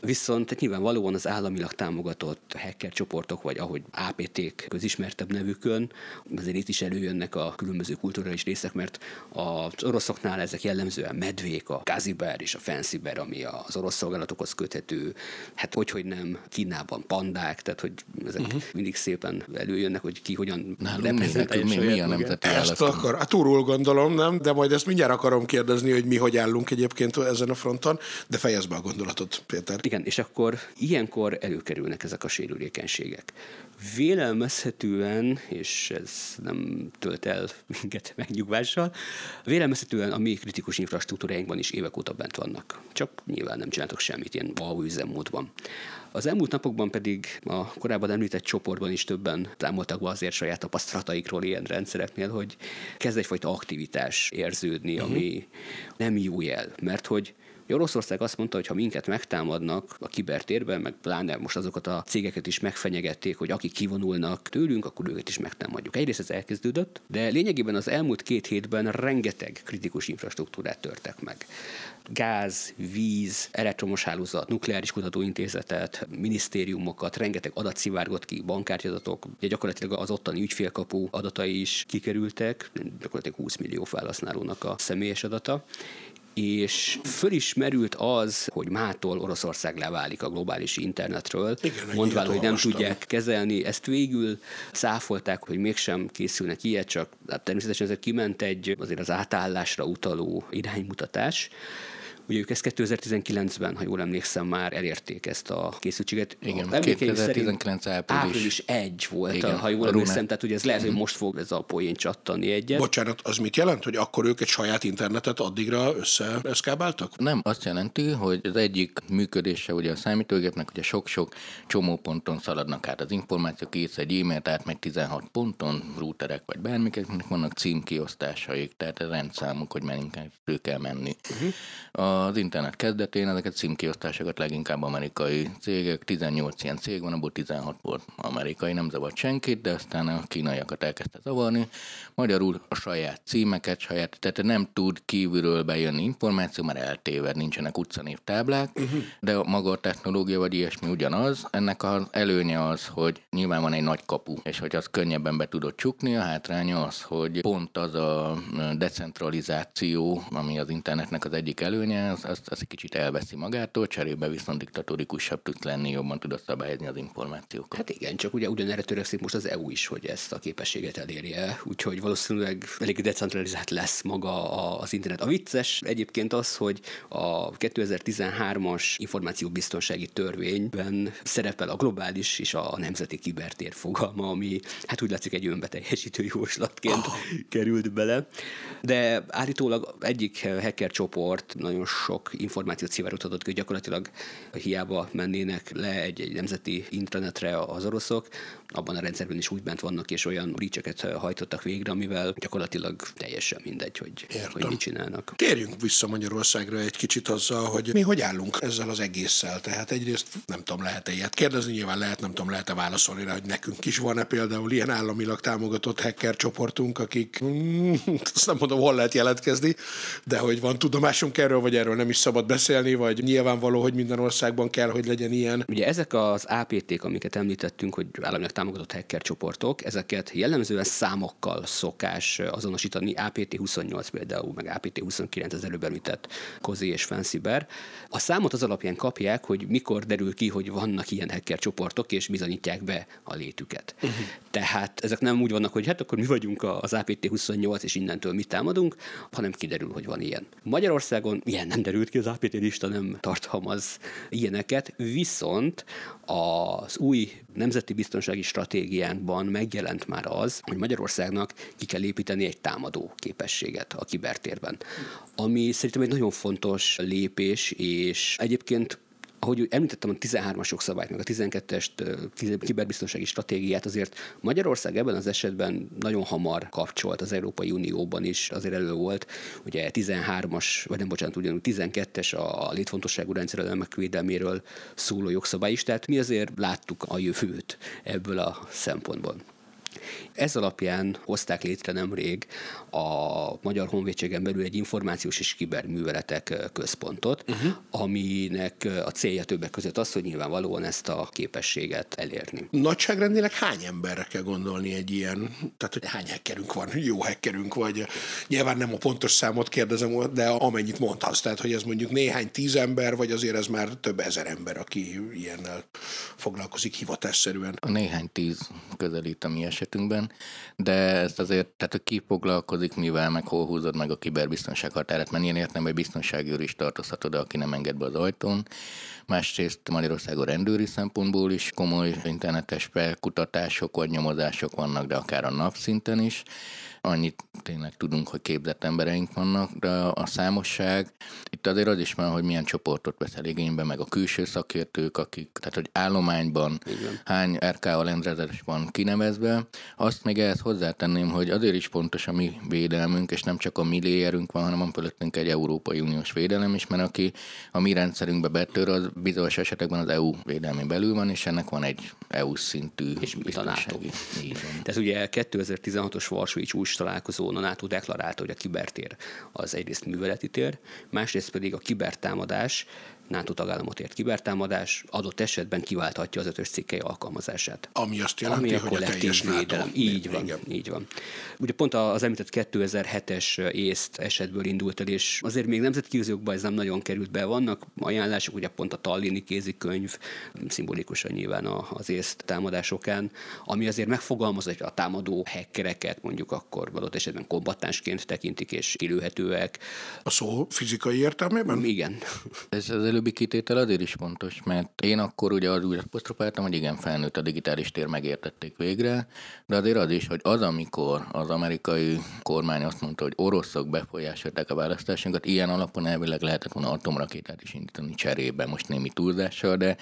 Viszont nyilvánvalóan az államilag támogatott hacker csoportok, vagy ahogy APT-k közismertebb nevükön, azért itt is előjönnek a különböző kulturális részek, mert az oroszoknál ezek jellemzően medvék, a Kaziber és a Fancyber, ami az orosz szolgálatokhoz köthető, hát hogy, hogy nem Kínában pandák, tehát hogy ezek uh-huh. mindig szépen előjönnek, hogy ki hogyan reprezentálja mi, mi a nemzeti Ezt akar, hát túlul gondolom, nem? De majd ezt mindjárt akarom kérdezni, hogy mi hogy állunk egyébként ezen a fronton, de fejezd be a gondolatot, Péter. Igen, és akkor ilyenkor előkerülnek ezek a sérülékenységek. Vélelmezhetően, és ez nem tölt el minket megnyugvással, vélelmezhetően a mi kritikus infrastruktúráinkban is évek óta bent vannak. Csak nyilván nem csináltok semmit ilyen alvó üzemmódban. Az elmúlt napokban pedig a korábban említett csoportban is többen támoltak be azért saját tapasztalataikról ilyen rendszereknél, hogy kezd egyfajta aktivitás érződni, uh-huh. ami nem jó jel, mert hogy Oroszország azt mondta, hogy ha minket megtámadnak a kibertérben, meg pláne most azokat a cégeket is megfenyegették, hogy akik kivonulnak tőlünk, akkor őket is megtámadjuk. Egyrészt ez elkezdődött, de lényegében az elmúlt két hétben rengeteg kritikus infrastruktúrát törtek meg. Gáz, víz, elektromos hálózat, nukleáris kutatóintézetet, minisztériumokat, rengeteg adat szivárgott ki, bankkártyadatok, ugye gyakorlatilag az ottani ügyfélkapu adatai is kikerültek, gyakorlatilag 20 millió felhasználónak a személyes adata, és fölismerült az, hogy mától Oroszország leválik a globális internetről, Igen, mondván, hogy nem tudják kezelni. Ezt végül. Száfolták, hogy mégsem készülnek ilyet, csak hát természetesen ezek kiment egy azért az átállásra utaló iránymutatás, Ugye ők ezt 2019-ben, ha jól emlékszem, már elérték ezt a készültséget. Igen, a 2019 április. április egy volt, Igen, ha jól emlékszem, tehát ugye ez lehet, hogy mhm. most fog ez a poén csattani egyet. Bocsánat, az mit jelent, hogy akkor ők egy saját internetet addigra összeeszkábáltak? Nem, azt jelenti, hogy az egyik működése ugye a számítógépnek, ugye sok-sok csomó ponton szaladnak át az információk, írsz egy e-mailt, átmegy 16 ponton, routerek vagy bármiknek vannak címkiosztásaik, tehát a rendszámuk, hogy mennyire kell menni. Uh-huh. A az internet kezdetén ezeket címkiosztásokat leginkább amerikai cégek, 18 ilyen cég van, abból 16 volt amerikai, nem zavart senkit, de aztán a kínaiakat elkezdte zavarni. Magyarul a saját címeket, saját, tehát nem tud kívülről bejönni információ, mert eltéved, nincsenek utcanév táblák, uh-huh. de a maga a technológia vagy ilyesmi ugyanaz. Ennek az előnye az, hogy nyilván van egy nagy kapu, és hogy az könnyebben be tudod csukni, a hátránya az, hogy pont az a decentralizáció, ami az internetnek az egyik előnye, az, az, az egy kicsit elveszi magától, cserébe viszont diktatórikusabb tud lenni, jobban tudod szabályozni az információkat. Hát igen, csak ugye ugyanerre törekszik most az EU is, hogy ezt a képességet elérje, úgyhogy valószínűleg elég decentralizált lesz maga az internet. A vicces egyébként az, hogy a 2013-as információbiztonsági törvényben szerepel a globális és a nemzeti kibertér fogalma, ami hát úgy látszik egy önbeteljesítő jóslatként oh. került bele. De állítólag egyik hacker csoport nagyon sok információt szivárogtatott, hogy gyakorlatilag hiába mennének le egy, egy nemzeti intranetre az oroszok, abban a rendszerben is úgy bent vannak, és olyan breacheket hajtottak végre, amivel gyakorlatilag teljesen mindegy, hogy, hogy mit csinálnak. Térjünk vissza Magyarországra egy kicsit azzal, hogy mi hogy állunk ezzel az egésszel. Tehát egyrészt nem tudom, lehet-e ilyet kérdezni, nyilván lehet, nem tudom, lehet-e válaszolni rá, hogy nekünk is van-e például ilyen államilag támogatott hacker csoportunk, akik, mm, azt nem mondom, hol lehet jelentkezni, de hogy van tudomásunk erről, vagy erről nem is szabad beszélni, vagy nyilvánvaló, hogy minden országban kell, hogy legyen ilyen. Ugye ezek az APT-k, amiket említettünk, hogy államilag támogatott hacker csoportok, ezeket jellemzően számokkal szokás azonosítani, APT28 például, meg APT29 az előbb említett Kozi és Fancyber. A számot az alapján kapják, hogy mikor derül ki, hogy vannak ilyen hacker csoportok, és bizonyítják be a létüket. Uh-huh. Tehát ezek nem úgy vannak, hogy hát akkor mi vagyunk az APT28, és innentől mit támadunk, hanem kiderül, hogy van ilyen. Magyarországon ilyen nem derült ki, az APT lista nem tartalmaz ilyeneket, viszont az új nemzeti biztonsági stratégiánkban megjelent már az, hogy Magyarországnak ki kell építeni egy támadó képességet a kibertérben, ami szerintem egy nagyon fontos lépés, és egyébként ahogy említettem a 13-as jogszabályt, meg a 12-es kiberbiztonsági stratégiát, azért Magyarország ebben az esetben nagyon hamar kapcsolt az Európai Unióban is, azért elő volt, ugye 13-as, vagy nem bocsánat, ugyanúgy 12-es a létfontosságú rendszerelemek védelméről szóló jogszabály is, tehát mi azért láttuk a jövőt ebből a szempontból. Ez alapján hozták létre nemrég a Magyar Honvédségen belül egy információs és kiberműveletek központot, uh-huh. aminek a célja többek között az, hogy nyilvánvalóan ezt a képességet elérni. Nagyságrendileg hány emberre kell gondolni egy ilyen, tehát hogy hány hackerünk van, jó hackerünk, vagy nyilván nem a pontos számot kérdezem, de amennyit mondhatsz, tehát hogy ez mondjuk néhány tíz ember, vagy azért ez már több ezer ember, aki ilyennel foglalkozik hivatásszerűen. A néhány tíz közelít a mi esetünkben, de ezt azért, tehát hogy ki foglalkozik mivel, meg hol húzod meg a kiberbiztonság határát, mert ilyen értem, hogy biztonsági is tartozhatod, aki nem enged be az ajtón. Másrészt Magyarországon rendőri szempontból is komoly internetes felkutatások vagy nyomozások vannak, de akár a napszinten is. Annyit tényleg tudunk, hogy képzett embereink vannak, de a számosság, itt azért az is van, hogy milyen csoportot veszel igénybe, meg a külső szakértők, akik, tehát hogy állományban Igen. hány RK alendrezetes van kinevezve. Azt még ehhez hozzátenném, hogy azért is pontos a mi védelmünk, és nem csak a mi léjerünk van, hanem van fölöttünk egy Európai Uniós védelem is, mert aki a mi rendszerünkbe betör, az bizonyos esetekben az EU védelmi belül van, és ennek van egy EU szintű és biztonsági. Tehát ugye 2016-os Varsói csúcs találkozón a NATO deklarálta, hogy a kibertér az egyrészt műveleti tér, másrészt pedig a kibertámadás NATO tagállamot ért kibertámadás adott esetben kiválthatja az ötös cikkei alkalmazását. Ami azt jelenti, ami a hogy a teljes védelem. NATO. Így van, igen. így van. Ugye pont az említett 2007-es észt esetből indult el, és azért még nemzetközi ez nem nagyon került be. Vannak ajánlások, ugye pont a Tallini kézikönyv, szimbolikusan nyilván az észt támadásokán, ami azért megfogalmaz, hogy a támadó hackereket mondjuk akkor adott esetben kombatánsként tekintik és kilőhetőek. A szó fizikai értelmében? Igen. Ez az előbb előbbi kitétel azért is fontos, mert én akkor ugye az úgy apostrofáltam, hogy igen, felnőtt a digitális tér, megértették végre, de azért az is, hogy az, amikor az amerikai kormány azt mondta, hogy oroszok befolyásolták a választásunkat, ilyen alapon elvileg lehetett volna atomrakétát is indítani cserébe, most némi túlzással, de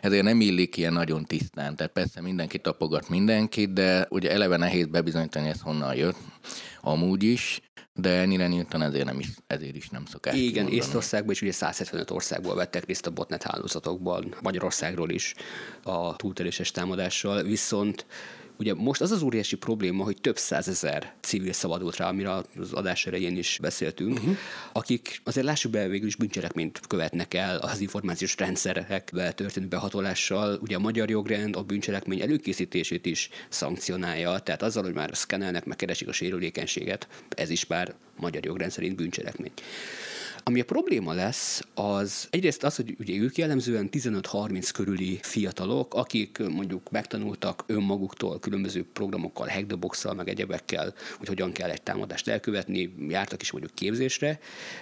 ezért nem illik ilyen nagyon tisztán. Tehát persze mindenki tapogat mindenkit, de ugye eleve nehéz bebizonyítani, ez honnan jött amúgy is, de ennyire nyíltan ezért, nem is, ezért is nem szokás Igen, kimondani. Észtországban is ugye 175 országból vettek részt a botnet hálózatokban, Magyarországról is a túlteréses támadással, viszont Ugye most az az óriási probléma, hogy több százezer civil szabadult rá, amire az adás elején is beszéltünk, uh-huh. akik azért lássuk be végül is bűncselekményt követnek el az információs rendszerekbe történő behatolással. Ugye a magyar jogrend a bűncselekmény előkészítését is szankcionálja, tehát azzal, hogy már szkenelnek, meg keresik a sérülékenységet, ez is bár magyar jogrend szerint bűncselekmény. Ami a probléma lesz, az egyrészt az, hogy ugye ők jellemzően 15-30 körüli fiatalok, akik mondjuk megtanultak önmaguktól különböző programokkal, hackthebox meg egyebekkel, hogy hogyan kell egy támadást elkövetni, jártak is mondjuk képzésre.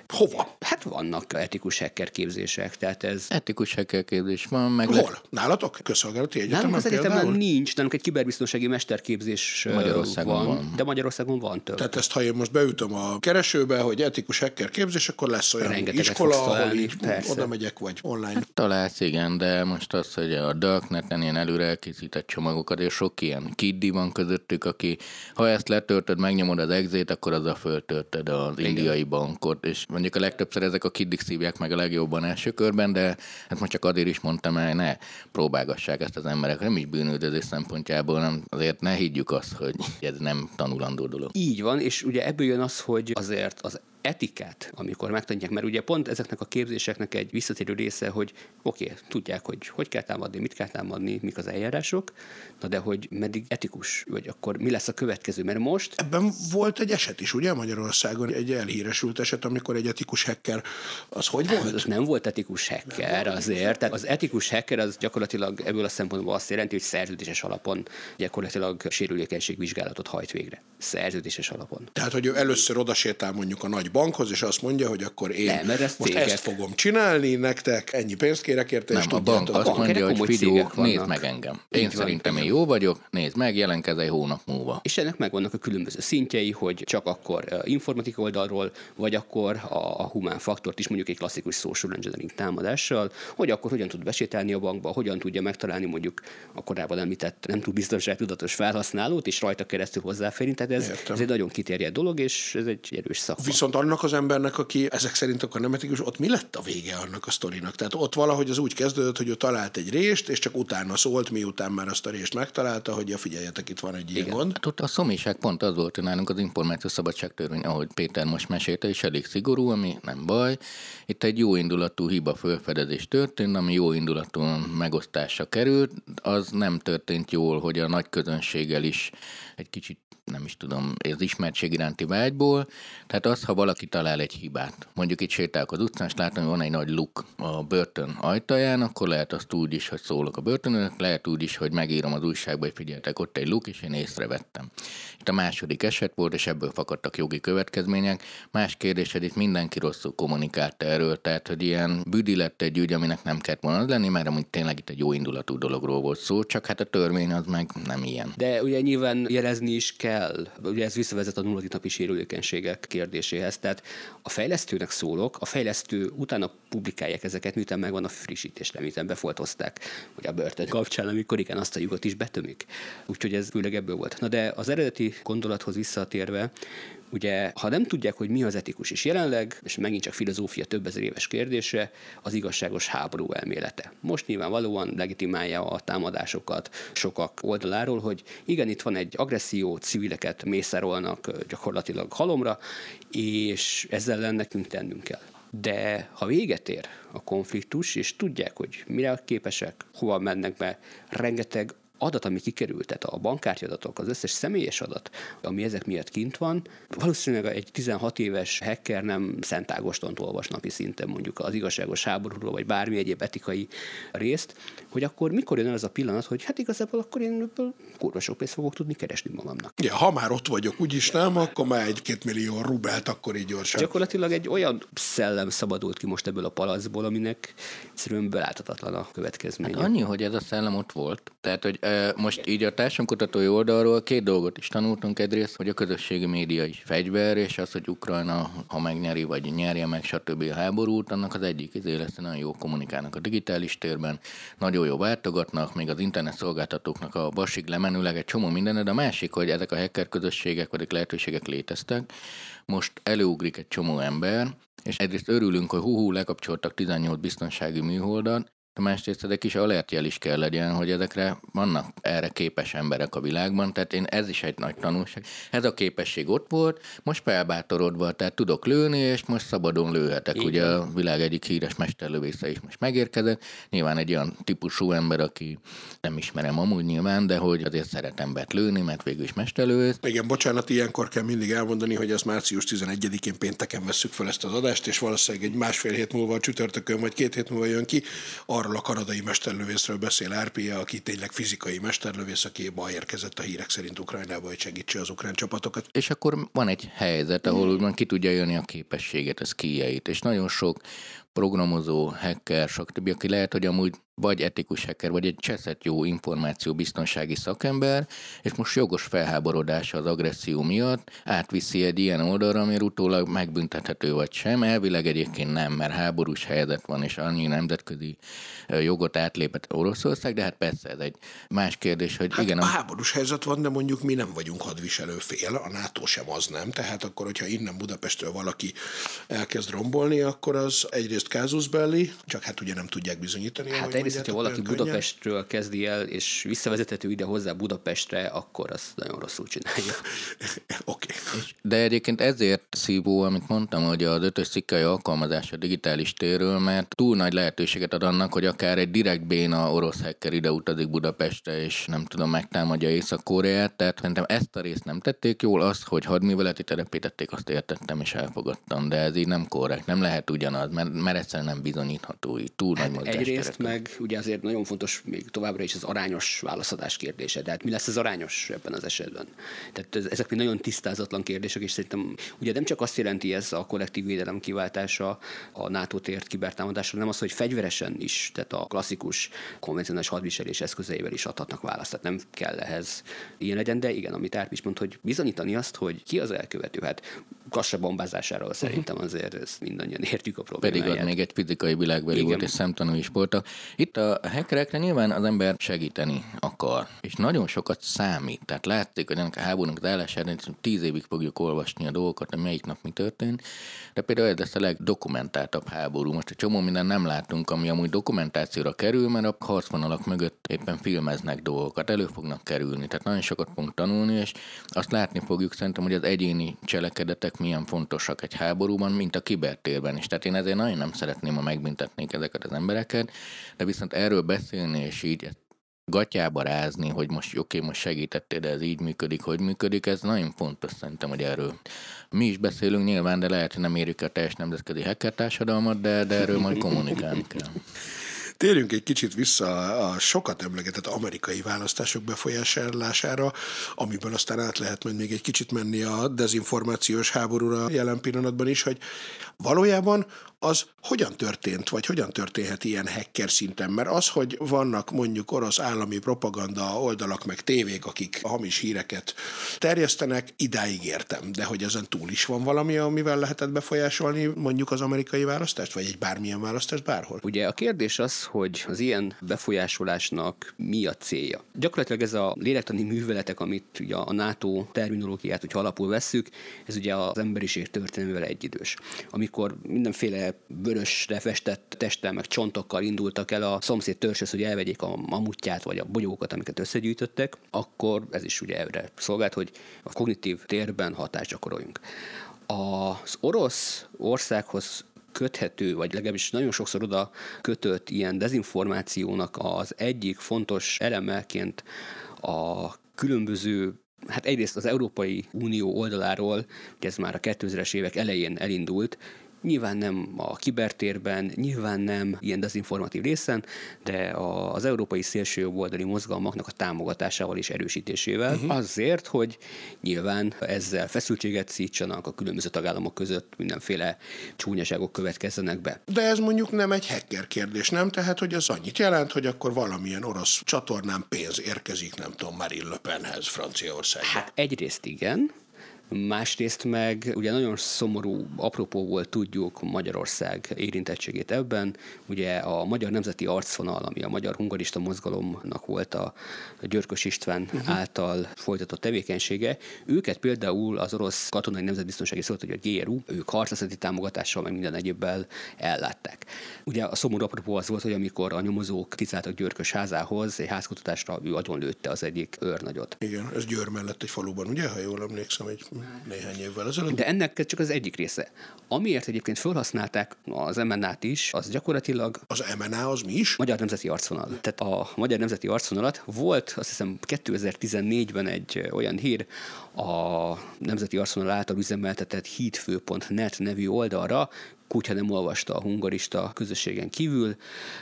Hova? Hát vannak etikus hacker képzések, tehát ez... Etikus hacker képzés van, meg... Hol? Nálatok? Közszolgálati egyetemen Nálunk az egyetemen például? nincs, nálunk egy kiberbiztonsági mesterképzés Magyarországon van, van. de Magyarországon van több. Tehát ezt, ha én most beütöm a keresőbe, hogy etikus hacker képzés, akkor lesz olyan Rengeteget iskola, ahol találni, így persze. oda megyek, vagy online. Találsz, igen, de most az, hogy a Darkneten ilyen előre elkészített csomagokat, és sok ilyen kiddi van közöttük, aki ha ezt letöltöd, megnyomod az exét, akkor az a föltöltöd az igen. indiai bankot, és mondjuk a legtöbbször ezek a kiddik szívják meg a legjobban első körben, de hát most csak azért is mondtam el, ne próbálgassák ezt az emberek, nem is bűnüldözés szempontjából, nem, azért ne higgyük azt, hogy ez nem tanulandó dolog. Így van, és ugye ebből jön az, hogy azért az etikát, amikor megtanítják, mert ugye pont ezeknek a képzéseknek egy visszatérő része, hogy oké, okay, tudják, hogy hogy kell támadni, mit kell támadni, mik az eljárások, na de hogy meddig etikus, vagy akkor mi lesz a következő, mert most Ebben volt egy eset is, ugye Magyarországon, egy elhíresült eset, amikor egy etikus hacker, az hogy az volt? nem volt etikus hacker azért. Tehát az etikus hacker az gyakorlatilag ebből a szempontból azt jelenti, hogy szerződéses alapon gyakorlatilag sérülékenység vizsgálatot hajt végre. Szerződéses alapon. Tehát, hogy ő először odasétál mondjuk a nagy bankhoz, és azt mondja, hogy akkor én Nem, mert ez most cégek. ezt fogom csinálni nektek, ennyi pénzt kérek érte, és Nem, a bank azt bank, mondja, hogy cégek nézd meg engem. Így Én van, szerintem én jó vagyok, nézd meg, jelentkezz egy hónap múlva. És ennek megvannak a különböző szintjei, hogy csak akkor informatika oldalról, vagy akkor a, a humán faktort is mondjuk egy klasszikus social engineering támadással, hogy akkor hogyan tud besétálni a bankba, hogyan tudja megtalálni mondjuk a korábban említett nem túl biztonságtudatos felhasználót, és rajta keresztül hozzáférni. Tehát ez, Értem. ez egy nagyon kiterjedt dolog, és ez egy erős szakma. Viszont annak az embernek, aki ezek szerint akkor nem etikus, ott mi lett a vége annak a sztorinak? Tehát ott valahogy az úgy kezdődött, hogy ő talált egy rést, és csak utána szólt, miután már azt a rést megtalálta, hogy ja, figyeljetek, itt van egy ilyen Igen. gond. Hát ott a szomiság pont az volt, hogy nálunk az információs szabadságtörvény, ahogy Péter most mesélte, is elég szigorú, ami nem baj. Itt egy jó indulatú hiba felfedezés történt, ami jó indulatú megosztásra került. Az nem történt jól, hogy a nagy közönséggel is egy kicsit nem is tudom, az ismertség iránti vágyból. Tehát az, ha valaki talál egy hibát, mondjuk itt sétálok az utcán, és látom, hogy van egy nagy luk a börtön ajtaján, akkor lehet azt úgy is, hogy szólok a börtönőnek, lehet úgy is, hogy megírom az újságba, hogy figyeltek, ott egy luk, és én észrevettem. Itt a második eset volt, és ebből fakadtak jogi következmények. Más kérdés, hogy itt mindenki rosszul kommunikált erről, tehát, hogy ilyen büdi lett egy ügy, aminek nem kellett volna lenni, mert amúgy tényleg itt egy jó indulatú dologról volt szó, csak hát a törvény az meg nem ilyen. De ugye nyilván jelezni is kell. Ugye ez visszavezet a nulladik napi sérülékenységek kérdéséhez. Tehát a fejlesztőnek szólok, a fejlesztő utána publikálják ezeket, miután megvan a frissítés, miután befoltozták, hogy a börtön kapcsán, amikor igen, azt a lyukat is betömik. Úgyhogy ez főleg ebből volt. Na de az eredeti gondolathoz visszatérve, Ugye, ha nem tudják, hogy mi az etikus is jelenleg, és megint csak filozófia több ezer éves kérdése, az igazságos háború elmélete. Most nyilvánvalóan legitimálja a támadásokat sokak oldaláról, hogy igen, itt van egy agresszió, civileket mészárolnak gyakorlatilag halomra, és ezzel ellen nekünk tennünk kell. De ha véget ér a konfliktus, és tudják, hogy mire képesek, hova mennek be, rengeteg adat, ami kikerült, tehát a bankkártyadatok, az összes személyes adat, ami ezek miatt kint van, valószínűleg egy 16 éves hacker nem Szent Ágostont olvas napi szinten mondjuk az igazságos háborúról, vagy bármi egyéb etikai részt, hogy akkor mikor jön el az a pillanat, hogy hát igazából akkor én ebből kurva sok pénzt fogok tudni keresni magamnak. Ja, ha már ott vagyok, úgyis nem, akkor már egy-két millió rubelt, akkor így gyorsan. Gyakorlatilag egy olyan szellem szabadult ki most ebből a palacból, aminek egyszerűen beláthatatlan a következménye. Hát annyi, hogy ez a szellem ott volt. Tehát, hogy most így a társadalomkutatói oldalról két dolgot is tanultunk. Egyrészt, hogy a közösségi média is fegyver, és az, hogy Ukrajna, ha megnyeri, vagy nyerje meg, stb. a háborút, annak az egyik izé lesz, nagyon jó kommunikálnak a digitális térben, nagyon jó váltogatnak, még az internet szolgáltatóknak a basig lemenőleg egy csomó minden, de a másik, hogy ezek a hacker közösségek, vagy lehetőségek léteztek, most előugrik egy csomó ember, és egyrészt örülünk, hogy hú, lekapcsoltak 18 biztonsági műholdat, Másrészt egy kis alertjel is kell legyen, hogy ezekre vannak erre képes emberek a világban, tehát én ez is egy nagy tanulság. Ez a képesség ott volt, most felbátorodva, tehát tudok lőni, és most szabadon lőhetek. Igen. Ugye a világ egyik híres mesterlövésze is most megérkezett. Nyilván egy olyan típusú ember, aki nem ismerem amúgy nyilván, de hogy azért szeret embert lőni, mert végül is mesterlövész. Igen, bocsánat, ilyenkor kell mindig elmondani, hogy ezt március 11-én pénteken veszük fel ezt az adást, és valószínűleg egy másfél hét múlva a csütörtökön, vagy két hét múlva jön ki. Arról a kanadai mesterlövészről beszél Árpia, aki tényleg fizikai mesterlövész, aki ma érkezett a hírek szerint Ukrajnába, hogy segítse az ukrán csapatokat. És akkor van egy helyzet, ahol úgymond ki tudja jönni a képességet, az kijeit, és nagyon sok programozó, hacker, stb., aki lehet, hogy amúgy vagy etikus hacker, vagy egy cseszett jó információ biztonsági szakember, és most jogos felháborodása az agresszió miatt átviszi egy ilyen oldalra, ami utólag megbüntethető vagy sem. Elvileg egyébként nem, mert háborús helyzet van, és annyi nemzetközi jogot átlépett Oroszország, de hát persze ez egy más kérdés, hogy hát igen. A háborús helyzet van, de mondjuk mi nem vagyunk hadviselő fél, a NATO sem az nem, tehát akkor, hogyha innen Budapestről valaki elkezd rombolni, akkor az egyrészt kázusz belli, csak hát ugye nem tudják bizonyítani. Hát egyrészt, hogyha valaki Budapestről kezdi el, és visszavezethető ide hozzá Budapestre, akkor azt nagyon rosszul csinálja. Oké. Okay. De egyébként ezért szívó, amit mondtam, hogy az ötös cikkai alkalmazása digitális térről, mert túl nagy lehetőséget ad annak, hogy akár egy direkt béna orosz hacker ide utazik Budapestre, és nem tudom, megtámadja Észak-Koreát, tehát szerintem ezt a részt nem tették jól, az, hogy hadműveleti terepítették, azt értettem és elfogadtam, de ez így nem korrekt, nem lehet ugyanaz, mert, mert egyszerűen nem bizonyítható, így túl hát nagy Egyrészt meg ugye azért nagyon fontos még továbbra is az arányos válaszadás kérdése. De hát mi lesz az arányos ebben az esetben? Tehát ezek még nagyon tisztázatlan kérdések, és szerintem ugye nem csak azt jelenti ez a kollektív védelem kiváltása a NATO tért kibertámadásra, hanem az, hogy fegyveresen is, tehát a klasszikus konvencionális hadviselés eszközeivel is adhatnak választ. Tehát nem kell ehhez ilyen legyen, de igen, amit Árp is mond, hogy bizonyítani azt, hogy ki az elkövető. Hát kassa bombázásáról szerintem azért ezt mindannyian értjük a problémáját. Pedig ott még egy fizikai világbeli volt, és szemtanú is voltak. Itt a hackerekre nyilván az ember segíteni akar, és nagyon sokat számít. Tehát látszik, hogy ennek a háborúnak az állásában tíz évig fogjuk olvasni a dolgokat, hogy melyik nap mi történt, de például ez lesz a legdokumentáltabb háború. Most egy csomó minden nem látunk, ami amúgy dokumentációra kerül, mert a harcvonalak mögött éppen filmeznek dolgokat, elő fognak kerülni. Tehát nagyon sokat fogunk tanulni, és azt látni fogjuk szerintem, hogy az egyéni cselekedetek milyen fontosak egy háborúban, mint a kibertérben is. Tehát én ezért nagyon nem szeretném, ha megbüntetnék ezeket az embereket, de viszont erről beszélni, és így gatyába rázni, hogy most oké, most segítettél, de ez így működik, hogy működik, ez nagyon fontos szerintem, hogy erről mi is beszélünk nyilván, de lehet, hogy nem érjük a teljes nemzetközi hacker társadalmat, de, de erről majd kommunikálni kell. Térjünk egy kicsit vissza a sokat emlegetett amerikai választások befolyásolására, amiből aztán át lehet majd még egy kicsit menni a dezinformációs háborúra jelen pillanatban is, hogy valójában az hogyan történt, vagy hogyan történhet ilyen hacker szinten? Mert az, hogy vannak mondjuk orosz állami propaganda oldalak, meg tévék, akik hamis híreket terjesztenek, idáig értem. De hogy ezen túl is van valami, amivel lehetett befolyásolni mondjuk az amerikai választást, vagy egy bármilyen választást bárhol? Ugye a kérdés az, hogy az ilyen befolyásolásnak mi a célja. Gyakorlatilag ez a lélektani műveletek, amit ugye a NATO terminológiát, hogy alapul vesszük, ez ugye az emberiség történelmével egyidős. Amikor mindenféle vörösre festett testtel, meg csontokkal indultak el a szomszéd törzshöz, hogy elvegyék a mamutját, vagy a bogyókat, amiket összegyűjtöttek, akkor ez is ugye erre szolgált, hogy a kognitív térben hatást gyakoroljunk. Az orosz országhoz köthető, vagy legalábbis nagyon sokszor oda kötött ilyen dezinformációnak az egyik fontos elemeként a különböző hát egyrészt az Európai Unió oldaláról, ez már a 2000-es évek elején elindult, Nyilván nem a kibertérben, nyilván nem ilyen dezinformatív részen, de az európai szélsőjobboldali mozgalmaknak a támogatásával és erősítésével uh-huh. azért, hogy nyilván ezzel feszültséget szítsanak a különböző tagállamok között mindenféle csúnyaságok következzenek be. De ez mondjuk nem egy hacker kérdés, nem? Tehát, hogy az annyit jelent, hogy akkor valamilyen orosz csatornán pénz érkezik, nem tudom, Marine Le Penhez Franciaországba. Hát egyrészt igen, Másrészt meg ugye nagyon szomorú apropóból tudjuk Magyarország érintettségét ebben. Ugye a Magyar Nemzeti Arcvonal, ami a Magyar Hungarista Mozgalomnak volt a Györkös István uh-huh. által folytatott tevékenysége, őket például az orosz katonai nemzetbiztonsági szolgálat, vagy a GRU, ők harcászati támogatással, meg minden egyébbel ellátták. Ugye a szomorú apropó az volt, hogy amikor a nyomozók tiszteltek Györkös házához, egy házkutatásra ő agyonlőtte az egyik őrnagyot. Igen, ez Győr mellett egy faluban, ugye, ha jól emlékszem, egy néhány évvel ezelőtt. De ennek csak az egyik része. Amiért egyébként felhasználták az MNA-t is, az gyakorlatilag... Az MNA az mi is? Magyar Nemzeti Arcvonal. Tehát a Magyar Nemzeti Arcvonalat volt, azt hiszem 2014-ben egy olyan hír a Nemzeti Arcvonal által üzemeltetett hídfő.net nevű oldalra, kutya nem olvasta a hungarista közösségen kívül.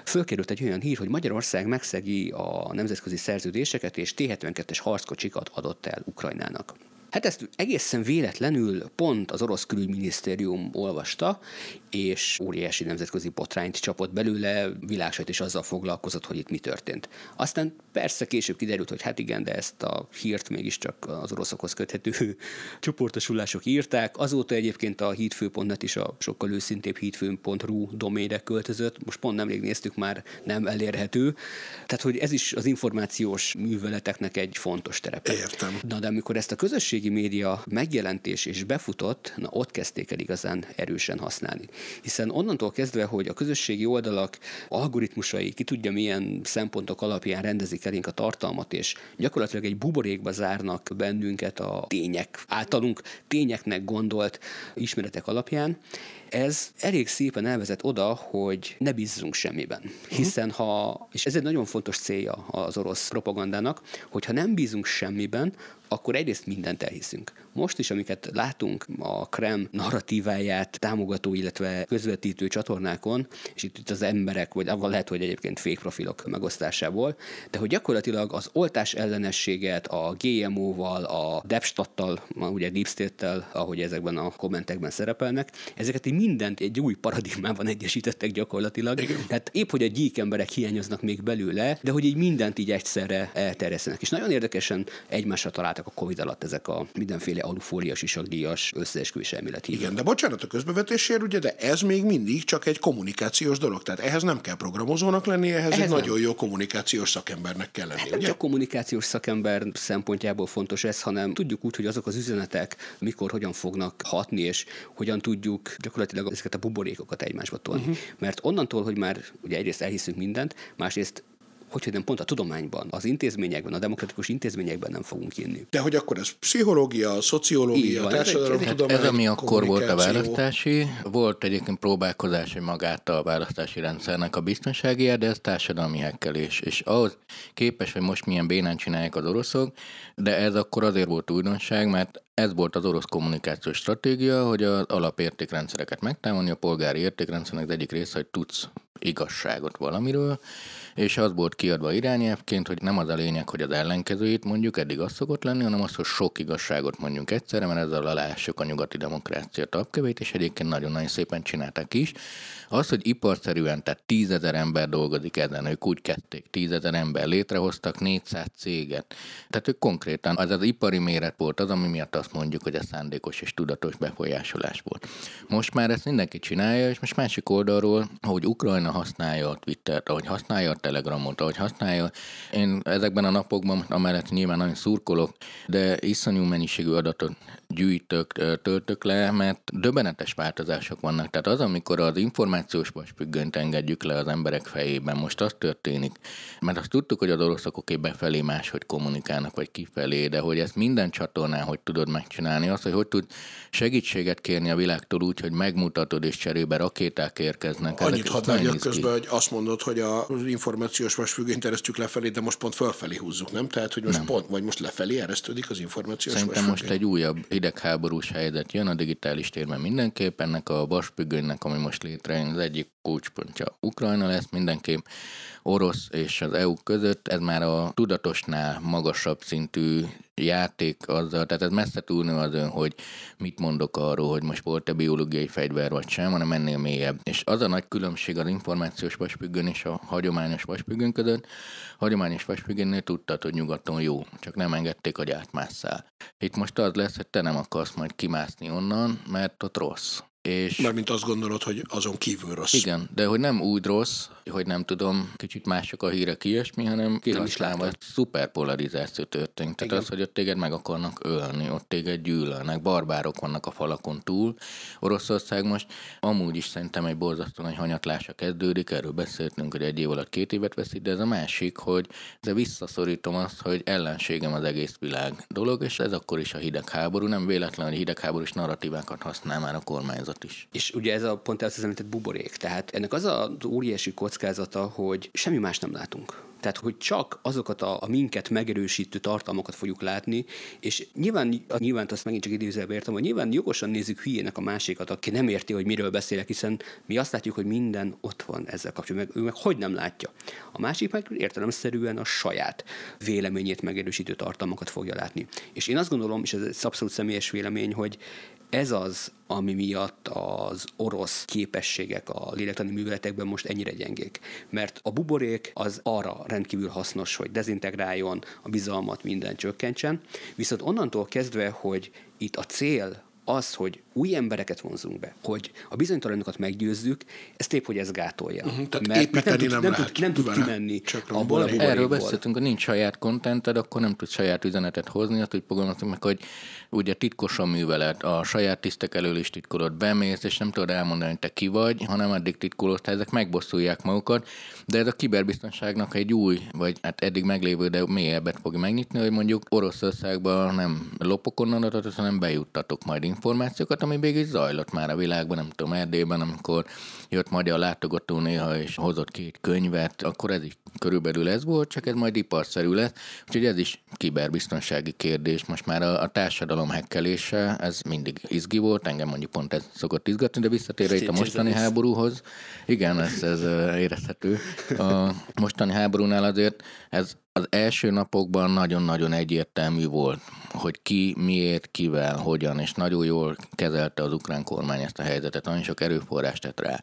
Fölkerült egy olyan hír, hogy Magyarország megszegi a nemzetközi szerződéseket, és T-72-es harckocsikat adott el Ukrajnának. Hát ezt egészen véletlenül pont az orosz külügyminisztérium olvasta, és óriási nemzetközi botrányt csapott belőle, világsajt is azzal foglalkozott, hogy itt mi történt. Aztán persze később kiderült, hogy hát igen, de ezt a hírt mégiscsak az oroszokhoz köthető csoportosulások írták. Azóta egyébként a hídfő.net is a sokkal őszintébb hídfő.ru doménre költözött. Most pont nemrég néztük már, nem elérhető. Tehát, hogy ez is az információs műveleteknek egy fontos terepe. Értem. Na, de amikor ezt a közösségi média megjelentés és befutott, na ott kezdték el igazán erősen használni. Hiszen onnantól kezdve, hogy a közösségi oldalak algoritmusai ki tudja milyen szempontok alapján rendezik elénk a tartalmat, és gyakorlatilag egy buborékba zárnak bennünket a tények, általunk tényeknek gondolt ismeretek alapján, ez elég szépen elvezet oda, hogy ne bízzunk semmiben. Hiszen ha, és ez egy nagyon fontos célja az orosz propagandának, hogyha nem bízunk semmiben, akkor egyrészt mindent elhiszünk. Most is, amiket látunk a Krem narratíváját támogató, illetve közvetítő csatornákon, és itt, itt az emberek, vagy avval lehet, hogy egyébként fake profilok megosztásából, de hogy gyakorlatilag az oltás ellenességet a GMO-val, a Depstattal, ugye Deep State-tel, ahogy ezekben a kommentekben szerepelnek, ezeket így mindent egy új paradigmában egyesítettek gyakorlatilag. Igen. Tehát épp, hogy a gyík emberek hiányoznak még belőle, de hogy így mindent így egyszerre elterjesztenek. És nagyon érdekesen egymásra találtak a Covid alatt ezek a mindenféle alufóliás isagdíjas összeesküvés elmélet. Igen, de bocsánat a közbevetésért, ugye, de ez még mindig csak egy kommunikációs dolog. Tehát ehhez nem kell programozónak lenni, ehhez, ehhez egy nem. nagyon jó kommunikációs szakembernek kell lenni. Hát nem ugye? csak kommunikációs szakember szempontjából fontos ez, hanem tudjuk úgy, hogy azok az üzenetek mikor, hogyan fognak hatni, és hogyan tudjuk gyakorlatilag ezeket a buborékokat egymásba tolni. Uh-huh. Mert onnantól, hogy már ugye egyrészt elhiszünk mindent, másrészt hogy nem pont a tudományban, az intézményekben, a demokratikus intézményekben nem fogunk inni. De hogy akkor ez pszichológia, szociológia, társadalomtudomány, ez, ez, ami akkor volt a választási, volt egyébként próbálkozás, hogy magát a választási rendszernek a biztonsági, de ez társadalmi hekkelés. És ahhoz képes, hogy most milyen bénán csinálják az oroszok, de ez akkor azért volt újdonság, mert ez volt az orosz kommunikációs stratégia, hogy az alapértékrendszereket megtámadni, a polgári értékrendszernek az egyik része, hogy tudsz igazságot valamiről, és az volt kiadva irányelvként, hogy nem az a lényeg, hogy az ellenkezőjét mondjuk, eddig az szokott lenni, hanem az, hogy sok igazságot mondjunk egyszerre, mert ezzel alássuk a nyugati demokrácia tapkövét, és egyébként nagyon-nagyon szépen csinálták is. Az, hogy iparszerűen, tehát tízezer ember dolgozik ezen, ők úgy kették, tízezer ember létrehoztak 400 céget. Tehát ők konkrétan, az az ipari méret volt az, ami miatt azt mondjuk, hogy ez szándékos és tudatos befolyásolás volt. Most már ezt mindenki csinálja, és most másik oldalról, hogy Ukrajna használja a Twittert, ahogy használja a Telegramot, ahogy használja. Én ezekben a napokban, amellett nyilván nagyon szurkolok, de iszonyú mennyiségű adatot gyűjtök, töltök le, mert döbbenetes változások vannak. Tehát az, amikor az információs vasfüggönyt engedjük le az emberek fejében, most az történik, mert azt tudtuk, hogy az oroszok oké befelé máshogy kommunikálnak, vagy kifelé, de hogy ezt minden csatornán hogy tudod megcsinálni, az, hogy hogy tud segítséget kérni a világtól úgy, hogy megmutatod, és cserébe rakéták érkeznek. Annyit hadd közben, hogy azt mondod, hogy az információs vasfüggönyt eresztjük lefelé, de most pont fölfelé húzzuk, nem? Tehát, hogy most nem. pont, vagy most lefelé eresztődik az információs Szerintem vasfüggöny. most egy újabb hidegháborús helyzet jön a digitális térben mindenképp. Ennek a vasfüggönynek, ami most létrejön, az egyik kulcspontja Ukrajna lesz, mindenképp orosz és az EU között, ez már a tudatosnál magasabb szintű játék azzal, tehát ez messze túlnő azon, hogy mit mondok arról, hogy most volt-e biológiai fegyver vagy sem, hanem ennél mélyebb. És az a nagy különbség az információs vasfüggön és a hagyományos vasfüggön között, hagyományos vasfüggönnél tudtad, hogy nyugaton jó, csak nem engedték, hogy átmásszál. Itt most az lesz, hogy te nem akarsz majd kimászni onnan, mert ott rossz. És Mármint azt gondolod, hogy azon kívül rossz. Igen, de hogy nem úgy rossz, hogy nem tudom, kicsit mások a hírek ilyesmi, hanem kihasználva szuper polarizáció történt. Tehát Igen. az, hogy ott téged meg akarnak ölni, ott téged gyűlölnek, barbárok vannak a falakon túl. Oroszország most amúgy is szerintem egy borzasztó nagy hanyatlása kezdődik, erről beszéltünk, hogy egy év alatt két évet veszít, de ez a másik, hogy de visszaszorítom azt, hogy ellenségem az egész világ dolog, és ez akkor is a hidegháború, nem véletlen, hogy hidegháborús narratívákat használ már a kormányzat kockázat is. És ugye ez a pont az említett buborék. Tehát ennek az az óriási kockázata, hogy semmi más nem látunk. Tehát, hogy csak azokat a, a minket megerősítő tartalmakat fogjuk látni, és nyilván, nyilván azt megint csak idézőbe értem, hogy nyilván jogosan nézzük hülyének a másikat, aki nem érti, hogy miről beszélek, hiszen mi azt látjuk, hogy minden ott van ezzel kapcsolatban, meg, ő meg hogy nem látja. A másik meg értelemszerűen a saját véleményét megerősítő tartalmakat fogja látni. És én azt gondolom, és ez egy abszolút személyes vélemény, hogy ez az, ami miatt az orosz képességek a lélektani műveletekben most ennyire gyengék. Mert a buborék az arra rendkívül hasznos, hogy dezintegráljon, a bizalmat minden csökkentsen, viszont onnantól kezdve, hogy itt a cél az, hogy új embereket vonzunk be, hogy a bizonytalanokat meggyőzzük, ez tép, hogy ez gátolja. Uh-huh, tehát mert, nem, tud, nem, nem, tud, nem tud kimenni csak abból a Erről beszéltünk, hogy nincs saját kontented, akkor nem tud saját üzenetet hozni, azt úgy fogalmazunk meg, hogy ugye titkos a művelet, a saját tisztek elől is titkolod, bemész, és nem tudod elmondani, hogy te ki vagy, hanem addig titkolod, ezek megbosszulják magukat, de ez a kiberbiztonságnak egy új, vagy hát eddig meglévő, de mélyebbet fog megnyitni, hogy mondjuk Oroszországban nem lopok onnan adatot, hanem bejuttatok majd információkat, ami végig zajlott már a világban, nem tudom, Erdélyben, amikor jött magyar látogató néha, és hozott két könyvet, akkor ez is körülbelül ez volt, csak ez majd iparszerű lesz. Úgyhogy ez is kiberbiztonsági kérdés. Most már a, a társadalom hekkelése, ez mindig izgi volt, engem mondjuk pont ez szokott izgatni, de visszatérve itt a mostani háborúhoz, igen, ez, ez érezhető. A mostani háborúnál azért ez az első napokban nagyon-nagyon egyértelmű volt, hogy ki, miért, kivel, hogyan, és nagyon jól kezelte az ukrán kormány ezt a helyzetet, nagyon sok erőforrást tett rá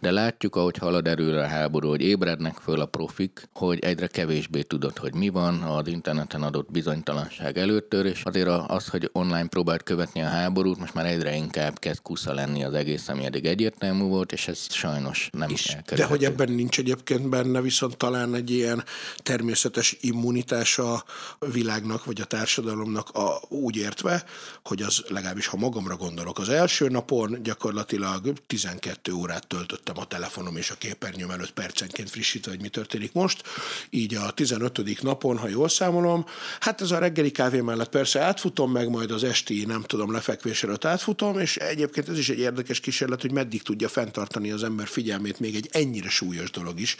de látjuk, ahogy halad erőre a háború, hogy ébrednek föl a profik, hogy egyre kevésbé tudod, hogy mi van az interneten adott bizonytalanság előttől, és azért az, hogy online próbált követni a háborút, most már egyre inkább kezd kusza lenni az egész, ami eddig egyértelmű volt, és ez sajnos nem is. De hogy ebben nincs egyébként benne viszont talán egy ilyen természetes immunitás a világnak, vagy a társadalomnak a, úgy értve, hogy az legalábbis, ha magamra gondolok, az első napon gyakorlatilag 12 órát töltött töltöttem a telefonom és a képernyőm előtt percenként frissítve, hogy mi történik most. Így a 15. napon, ha jól számolom, hát ez a reggeli kávé mellett persze átfutom, meg majd az esti, nem tudom, lefekvés előtt átfutom, és egyébként ez is egy érdekes kísérlet, hogy meddig tudja fenntartani az ember figyelmét még egy ennyire súlyos dolog is,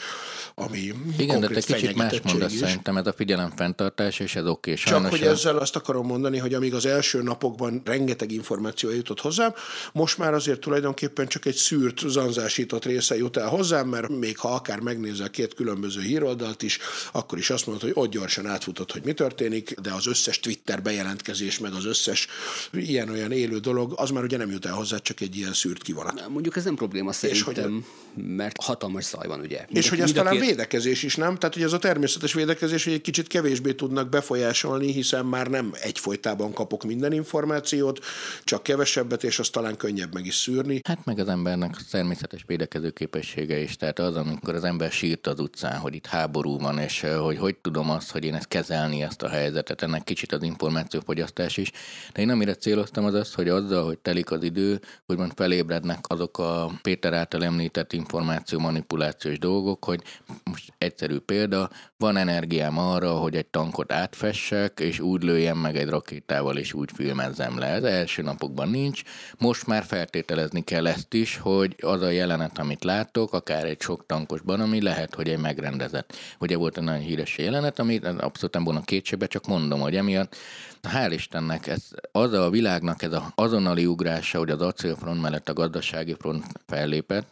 ami Igen, de te kicsit más mondasz is. szerintem ez a figyelem fenntartás, és ez oké. Okay, Csak hogy ezzel azt akarom mondani, hogy amíg az első napokban rengeteg információ jutott hozzám, most már azért tulajdonképpen csak egy szűrt, zanzásított fordított része jut el hozzám, mert még ha akár megnézel két különböző híroldalt is, akkor is azt mondod, hogy ott gyorsan átfutott, hogy mi történik, de az összes Twitter bejelentkezés, meg az összes ilyen-olyan élő dolog, az már ugye nem jut el hozzá, csak egy ilyen szűrt kivonat. Mondjuk ez nem probléma szerintem, hogy, mert hatalmas zaj van, ugye. Mind és hogy ez talán két... védekezés is, nem? Tehát, hogy ez a természetes védekezés, hogy egy kicsit kevésbé tudnak befolyásolni, hiszen már nem egyfolytában kapok minden információt, csak kevesebbet, és azt talán könnyebb meg is szűrni. Hát meg az embernek természetes védekezés védekező képessége is. Tehát az, amikor az ember sírt az utcán, hogy itt háború van, és hogy hogy tudom azt, hogy én ezt kezelni, ezt a helyzetet, ennek kicsit az információfogyasztás is. De én amire céloztam az az, hogy azzal, hogy telik az idő, úgymond felébrednek azok a Péter által említett információ manipulációs dolgok, hogy most egyszerű példa, van energiám arra, hogy egy tankot átfessek, és úgy lőjem meg egy rakétával, és úgy filmezzem le. Ez első napokban nincs. Most már feltételezni kell ezt is, hogy az a jelenet, jelenet, amit látok, akár egy sok tankosban, ami lehet, hogy egy megrendezett. Ugye volt egy nagyon híres jelenet, amit abszolút nem volna kétségbe, csak mondom, hogy emiatt hál' Istennek, ez, az a világnak ez az azonnali ugrása, hogy az acélfront mellett a gazdasági front fellépett,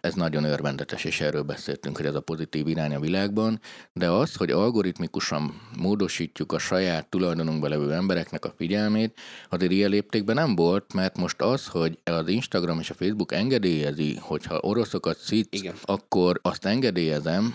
Ez nagyon örvendetes, és erről beszéltünk, hogy ez a pozitív irány a világban, de az, hogy algoritmikusan módosítjuk a saját tulajdonunkba levő embereknek a figyelmét, azért ilyen léptékben nem volt, mert most az, hogy az Instagram és a Facebook engedélyezi, hogyha oroszokat szít, akkor azt engedélyezem,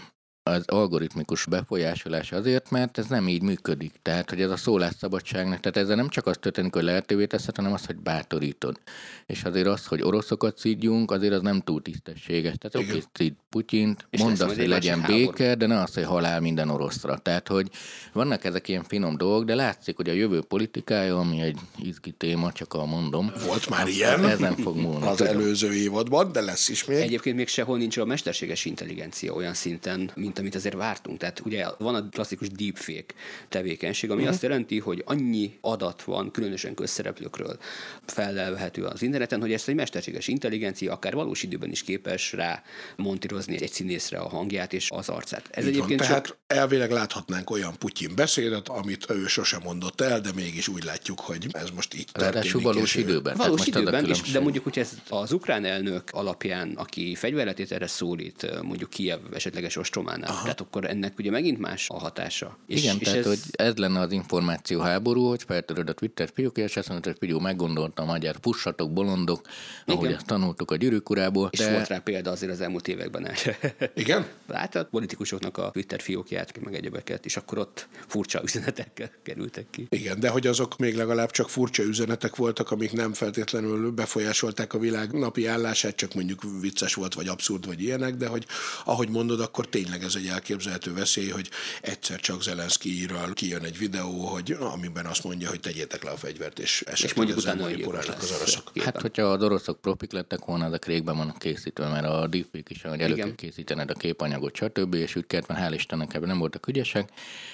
az algoritmikus befolyásolás azért, mert ez nem így működik. Tehát, hogy ez a szólásszabadságnak, tehát ezzel nem csak az történik, hogy lehetővé teszed, hanem az, hogy bátorítod. És azért az, hogy oroszokat szídjunk, azért az nem túl tisztességes. Tehát oké, szíd Putyint, És mondd azt, hogy egy legyen béke, de ne az, hogy halál minden oroszra. Tehát, hogy vannak ezek ilyen finom dolgok, de látszik, hogy a jövő politikája, ami egy izgi téma, csak a mondom. Volt már ilyen. Ezen fog múlni. Az előző évadban, de lesz is még. Egyébként még sehol nincs a mesterséges intelligencia olyan szinten, mint amit azért vártunk. Tehát ugye van a klasszikus deepfake tevékenység, ami uh-huh. azt jelenti, hogy annyi adat van, különösen közszereplőkről felelhető az interneten, hogy ezt egy mesterséges intelligencia akár valós időben is képes rá montírozni egy színészre a hangját és az arcát. Ez Így van. egyébként Tehát csak elvileg láthatnánk olyan Putyin beszédet, amit ő sosem mondott el, de mégis úgy látjuk, hogy ez most így Ráadásul valós időben. Tehát Valós időben is, de mondjuk, hogy ez az ukrán elnök alapján, aki fegyverletét erre szólít, mondjuk Kiev esetleges ostrománál, Aha. tehát akkor ennek ugye megint más a hatása. És, Igen, és tehát ez, hogy ez lenne az információ háború, hogy feltöröd a Twitter fiókja, és azt mondod, hogy figyelj, meggondolta a magyar pussatok, bolondok, ahogy Igen. ezt tanultuk a gyűrűk urából. és volt rá példa azért az elmúlt években erre. Igen? Látod politikusoknak a Twitter fiókját, meg egyebeket, és akkor ott furcsa üzenetekkel kerültek ki. Igen, de hogy azok még legalább csak furcsa üzenetek voltak, amik nem feltétlenül befolyásolták a világ napi állását, csak mondjuk vicces volt, vagy abszurd, vagy ilyenek, de hogy ahogy mondod, akkor tényleg ez egy elképzelhető veszély, hogy egyszer csak Zelenszkijről kijön egy videó, hogy amiben azt mondja, hogy tegyétek le a fegyvert, és esetleg mondjuk ezzel utána az oroszok. Képen. Hát, hogyha az oroszok profik lettek volna, ezek régben vannak készítve, mert a deepfake is, hogy elő kell készítened a képanyagot, stb. és úgy kellett, mert hál' Istennek ebben nem voltak ügyesek,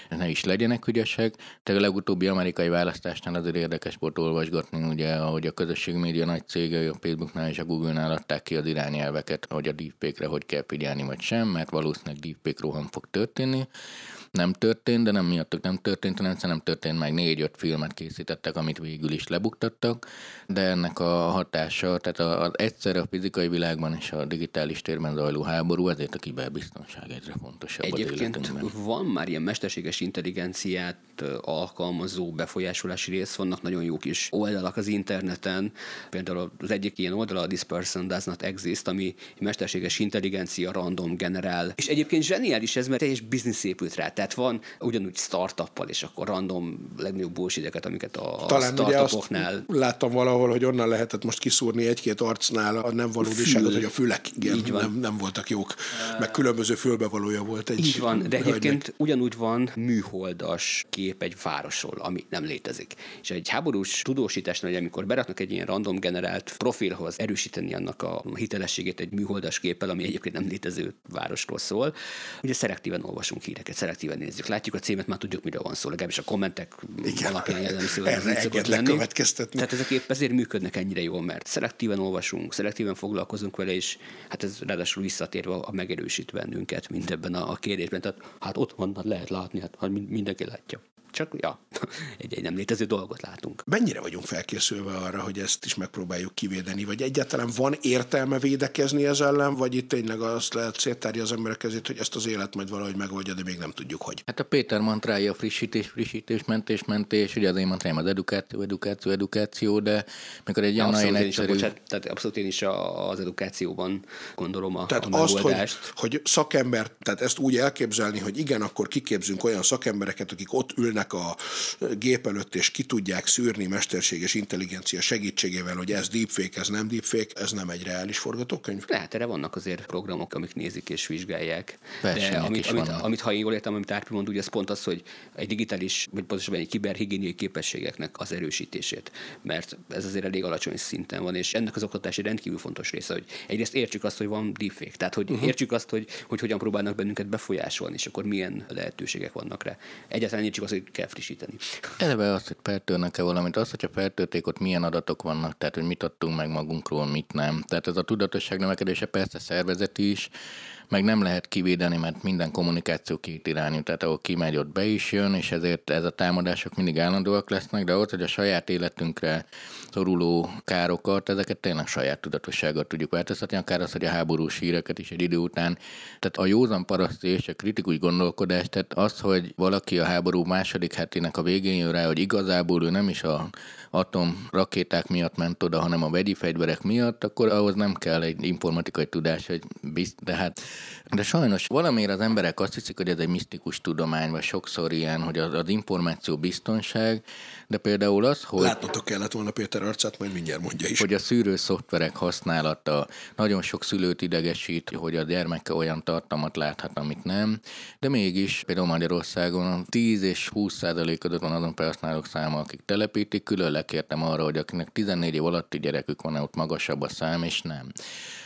ne is legyenek ügyesek. De a legutóbbi amerikai választásnál azért érdekes volt olvasgatni, ugye, ahogy a közösségi média nagy cégei, a Facebooknál és a Google-nál adták ki az irányelveket, hogy a deepfake-re hogy kell figyelni, vagy sem, mert valószínűleg deepfake roham fog történni. Nem történt, de nem miattuk nem történt, hanem nem történt meg négy-öt filmet készítettek, amit végül is lebuktattak, de ennek a hatása, tehát az egyszerre a fizikai világban és a digitális térben zajló háború, ezért a kiberbiztonság egyre fontosabb az Egyébként életünkben. van már ilyen mesterséges intelligenciát alkalmazó befolyásolási rész, vannak nagyon jó kis oldalak az interneten, például az egyik ilyen oldala a This Person Does Not Exist, ami mesterséges intelligencia random generál. És egyébként zseniális ez, mert teljes biznisz épült rá. Tehát van ugyanúgy startuppal, és akkor random legnagyobb bullshiteket, amiket a Talán startupoknál láttam valahol, hogy onnan lehetett most kiszúrni egy-két arcnál a nem valódiságot, hogy a fülek igen, nem, nem voltak jók, meg különböző fülbevalója volt egy Így van, de hölgynek. egyébként ugyanúgy van műholdas kép egy városról, ami nem létezik. És egy háborús tudósításnál, hogy amikor beraknak egy ilyen random generált profilhoz erősíteni annak a hitelességét egy műholdas képpel, ami egyébként nem létező városról szól, ugye szelektíven olvasunk híreket, szelektíven nézzük. Látjuk a címet, már tudjuk, miről van szó, legalábbis a kommentek Igen. alapján jellemző. ez Erre lenni. következtetni. Tehát ezek épp ezért működnek ennyire jól, mert szelektíven olvasunk, szelektíven foglalkozunk vele, és hát ez ráadásul visszatérve a megerősít bennünket mindebben a, a kérdésben. Tehát hát ott van, hát lehet látni, hát mind- mindenki látja. Csak, ja, egy, egy nem létező dolgot látunk. Mennyire vagyunk felkészülve arra, hogy ezt is megpróbáljuk kivédeni, vagy egyáltalán van értelme védekezni ez ellen, vagy itt tényleg azt lehet széttárja az emberek kezét, hogy ezt az élet majd valahogy megoldja, de még nem tudjuk, hogy. Hát a Péter mantrája a frissítés, frissítés, mentés, mentés, ugye az én mantráim az edukáció, edukáció, edukáció, de mikor egy ilyen nagyon én, is, a, egyszerű... bocsánat, tehát abszolút én is az edukációban gondolom a, Tehát a azt, hogy, megoldást. hogy szakember, tehát ezt úgy elképzelni, hogy igen, akkor kiképzünk olyan szakembereket, akik ott ülnek a gép előtt, és ki tudják szűrni mesterséges intelligencia segítségével, hogy ez deepfake, ez nem deepfake, ez nem egy reális forgatókönyv. Lehet, erre vannak azért programok, amik nézik és vizsgálják. Versenyek De amit, amit, vannak. amit, ha én jól értem, amit Árpi mond, ugye ez pont az, hogy egy digitális, vagy pontosabban egy kiberhigiéniai képességeknek az erősítését. Mert ez azért elég alacsony szinten van, és ennek az oktatási rendkívül fontos része, hogy egyrészt értsük azt, hogy van deepfake, tehát hogy uh-huh. értsük azt, hogy, hogy hogyan próbálnak bennünket befolyásolni, és akkor milyen lehetőségek vannak rá. Egyáltalán értsük azt, hogy kell frissíteni. Eleve az, hogy feltörnek-e valamit, az, hogyha feltörték, ott milyen adatok vannak, tehát hogy mit adtunk meg magunkról, mit nem. Tehát ez a tudatosság növekedése persze szervezeti is, meg nem lehet kivédeni, mert minden kommunikáció két irányú, tehát ahol kimegy, ott be is jön, és ezért ez a támadások mindig állandóak lesznek, de ott, hogy a saját életünkre szoruló károkat, ezeket tényleg saját tudatossággal tudjuk változtatni, akár az, hogy a háborús híreket is egy idő után. Tehát a józan paraszti és a kritikus gondolkodás, tehát az, hogy valaki a háború második hetének a végén jön rá, hogy igazából ő nem is a atom rakéták miatt ment oda, hanem a vegyi fegyverek miatt, akkor ahhoz nem kell egy informatikai tudás, hogy bizt, de hát de sajnos valamiért az emberek azt hiszik, hogy ez egy misztikus tudomány, vagy sokszor ilyen, hogy az, az információ biztonság, de például az, hogy... Látnotok kellett volna Péter arcát, majd mindjárt mondja is. Hogy a szűrő szoftverek használata nagyon sok szülőt idegesít, hogy a gyermeke olyan tartalmat láthat, amit nem, de mégis például Magyarországon 10 és 20 százalék között van azon felhasználók száma, akik telepítik, külön lekértem arra, hogy akinek 14 év alatti gyerekük van, ott magasabb a szám, és nem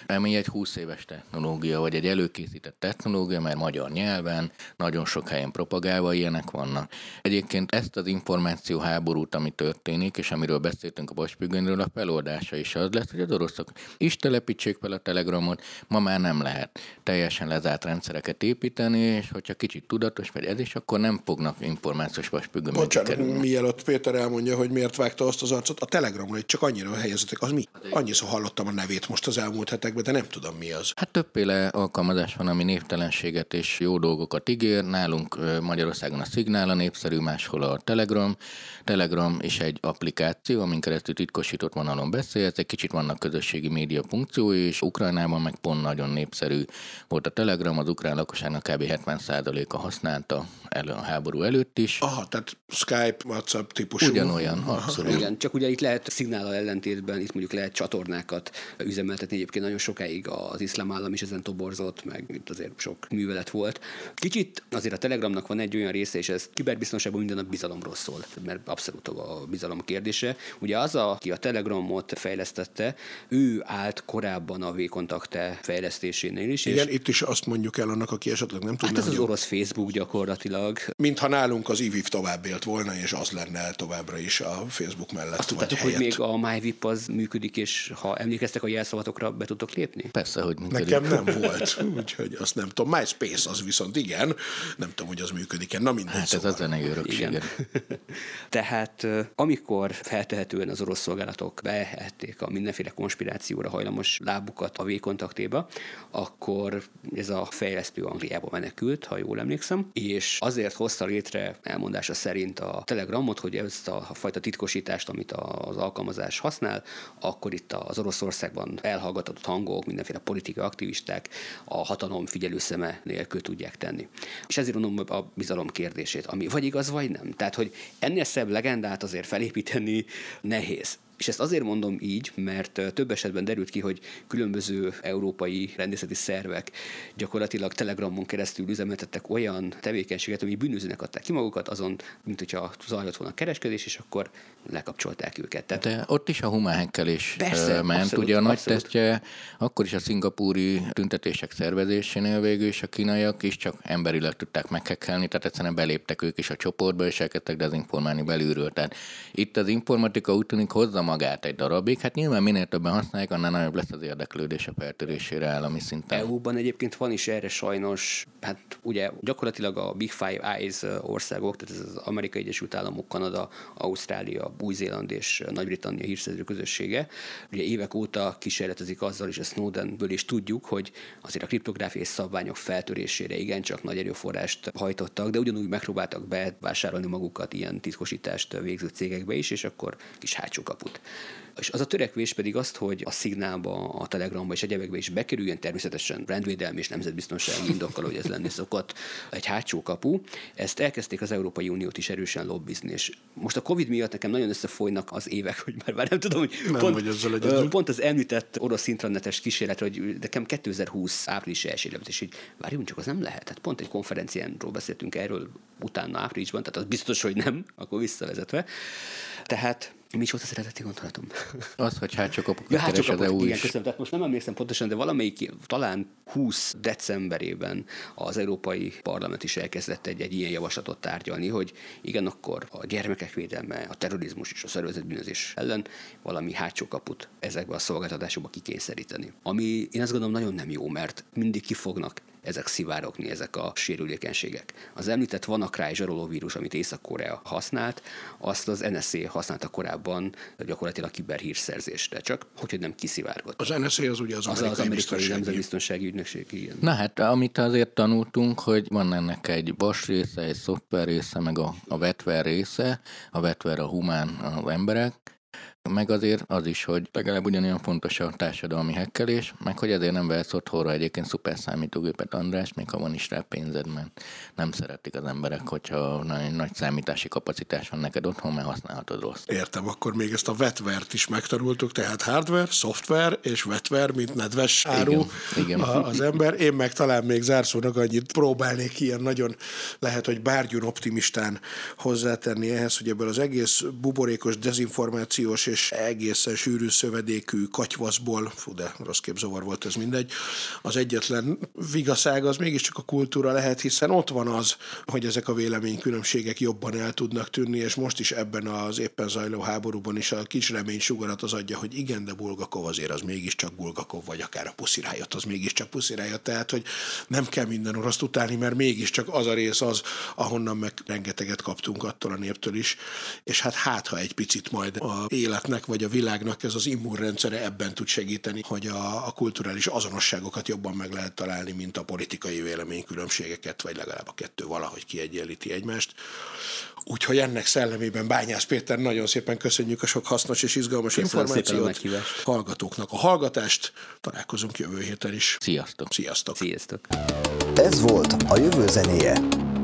ami egy 20 éves technológia, vagy egy előkészített technológia, mert magyar nyelven, nagyon sok helyen propagálva ilyenek vannak. Egyébként ezt az információ háborút, ami történik, és amiről beszéltünk a Baspügönről, a feloldása is az lesz, hogy az oroszok is telepítsék fel a telegramot, ma már nem lehet teljesen lezárt rendszereket építeni, és hogyha kicsit tudatos vagy ez is, akkor nem fognak információs Baspügön Bocsánat, mielőtt Péter elmondja, hogy miért vágta azt az arcot, a telegramra hogy csak annyira helyezetek, az mi? Annyiszor hallottam a nevét most az elmúlt hetek de nem tudom mi az. Hát többféle alkalmazás van, ami névtelenséget és jó dolgokat ígér. Nálunk Magyarországon a Signál a népszerű, máshol a Telegram. Telegram is egy applikáció, amin keresztül titkosított vonalon beszélsz. Egy kicsit vannak közösségi média funkciói, és Ukrajnában meg pont nagyon népszerű volt a Telegram, az ukrán lakosságnak kb. 70%-a használta elő a háború előtt is. Aha, tehát Skype, WhatsApp típusú. Ugyanolyan, abszolút. Igen, csak ugye itt lehet szignállal ellentétben, itt mondjuk lehet csatornákat üzemeltetni, egyébként nagyon sokáig az iszlám állam is ezen toborzott, meg itt azért sok művelet volt. Kicsit azért a Telegramnak van egy olyan része, és ez kiberbiztonságban minden a bizalomról szól, mert abszolút a bizalom kérdése. Ugye az, aki a Telegramot fejlesztette, ő állt korábban a V-kontakte fejlesztésénél is. Igen, és itt is azt mondjuk el annak, aki esetleg nem tudná. Hát ez az orosz Facebook gyakorlatilag. Mintha nálunk az IVIV tovább élt volna, és az lenne továbbra is a Facebook mellett. Azt tudtátok, hogy még a MyVip az működik, és ha emlékeztek a jelszavatokra, be tudtok lépni? Persze, hogy működik. Nekem nem volt, úgyhogy azt nem tudom. MySpace az viszont igen, nem tudom, hogy az működik-e. Na mindegy. Hát szóval. ez a zenei örökség. Tehát amikor feltehetően az orosz szolgálatok behették a mindenféle konspirációra hajlamos lábukat a V-kontaktéba, akkor ez a fejlesztő Angliába menekült, ha jól emlékszem, és azért hozta létre elmondása szerint a Telegramot, hogy ezt a fajta titkosítást, amit az alkalmazás használ, akkor itt az Oroszországban elhallgatott hangok, mindenféle politikai aktivisták a hatalom figyelő szeme nélkül tudják tenni. És ezért mondom a bizalom kérdését, ami vagy igaz, vagy nem. Tehát, hogy ennél szebb legendát azért felépíteni nehéz. És ezt azért mondom így, mert több esetben derült ki, hogy különböző európai rendészeti szervek gyakorlatilag Telegramon keresztül üzemeltettek olyan tevékenységet, ami bűnözőnek adták ki magukat, azon, mint hogyha zajlott volna a kereskedés, és akkor lekapcsolták őket. Tehát... De ott is a humánhekkelés Persze, ment. abszolút, Ugye a nagy abszolút. tesztje akkor is a szingapúri tüntetések szervezésénél végül is a kínaiak is csak emberileg tudták meghekkelni, tehát egyszerűen beléptek ők is a csoportba, és elkezdtek dezinformálni belülről. Tehát itt az informatika úgy tűnik hozza magát egy darabig. Hát nyilván minél többen használják, annál nagyobb lesz az érdeklődés a feltörésére állami szinten. EU-ban egyébként van is erre sajnos, hát ugye gyakorlatilag a Big Five Eyes országok, tehát ez az Amerikai Egyesült Államok, Kanada, Ausztrália, Új-Zéland és Nagy-Britannia hírszerző közössége. Ugye évek óta kísérletezik azzal, és a Snowdenből is tudjuk, hogy azért a kriptográfiai szabványok feltörésére igencsak nagy erőforrást hajtottak, de ugyanúgy megpróbáltak bevásárolni magukat ilyen titkosítást végző cégekbe is, és akkor kis hátsó kaput. És az a törekvés pedig azt, hogy a szignálba, a telegramba és egyebekbe is bekerüljön természetesen rendvédelmi és nemzetbiztonsági indokkal, hogy ez lenni szokott egy hátsó kapu. Ezt elkezdték az Európai Uniót is erősen lobbizni, és most a Covid miatt nekem nagyon összefolynak az évek, hogy már, már nem tudom, hogy Nem pont, vagy ezzel egyedül. pont az említett orosz intranetes kísérlet, hogy nekem 2020 április elsőre, és így várjunk csak, az nem lehet. Hát pont egy konferenciánról beszéltünk erről utána áprilisban, tehát az biztos, hogy nem, akkor visszavezetve. Tehát mi is volt az eredeti gondolatom? Az, hogy hátsó kapukat Ja, hát csak az EU igen, is. köszönöm. Tehát most nem emlékszem pontosan, de valamelyik, talán 20 decemberében az Európai Parlament is elkezdett egy, egy ilyen javaslatot tárgyalni, hogy igen, akkor a gyermekek védelme, a terrorizmus és a szervezetbűnözés ellen valami hátsó kaput ezekbe a szolgáltatásokba kikényszeríteni. Ami én azt gondolom nagyon nem jó, mert mindig kifognak ezek szivárogni, ezek a sérülékenységek. Az említett WannaCry zsarolóvírus, amit Észak-Korea használt, azt az NSA használta korábban gyakorlatilag kiberhírszerzésre, csak hogy nem kiszivárgott. Az NSA az ugye az, Az amerikai, az amerikai biztonsági- nemzetbiztonsági ügynökség, igen. Na hát, amit azért tanultunk, hogy van ennek egy vas része, egy szoftver része, meg a, a vetver része, a vetver a humán, az emberek, meg azért az is, hogy legalább ugyanolyan fontos a társadalmi hekkelés, meg hogy ezért nem vehetsz otthonra egyébként szuper számítógépet, András, még ha van is rá pénzed, mert nem szeretik az emberek, hogyha nagyon nagy számítási kapacitás van neked otthon, mert használhatod rossz. Értem, akkor még ezt a vetvert is megtanultuk, tehát hardware, szoftver és vetver, mint nedves áru Igen, igen. A, az ember. Én meg talán még zárszónak annyit próbálnék ilyen nagyon, lehet, hogy bárgyún optimistán hozzátenni ehhez, hogy ebből az egész buborékos, dezinformációs és egészen sűrű szövedékű katyvaszból, fú de rossz képzavar volt ez mindegy, az egyetlen vigaszág az mégiscsak a kultúra lehet, hiszen ott van az, hogy ezek a véleménykülönbségek jobban el tudnak tűnni, és most is ebben az éppen zajló háborúban is a kis reménysugarat az adja, hogy igen, de Bulgakov azért az mégiscsak Bulgakov, vagy akár a puszirájot, az mégiscsak puszirájot, tehát, hogy nem kell minden oroszt utálni, mert mégiscsak az a rész az, ahonnan meg rengeteget kaptunk attól a néptől is, és hát hát, ha egy picit majd a életnek, vagy a világnak ez az immunrendszere ebben tud segíteni, hogy a, a kulturális azonosságokat jobban meg lehet találni, mint a politikai véleménykülönbségeket, vagy legalább a kettő valahogy kiegyenlíti egymást. Úgyhogy ennek szellemében Bányász Péter nagyon szépen köszönjük a sok hasznos és izgalmas Köszönöm szépen a információt. meghívást. Hallgatóknak a hallgatást. Találkozunk jövő héten is. Sziasztok! Sziasztok! Sziasztok! Ez volt a jövő zenéje.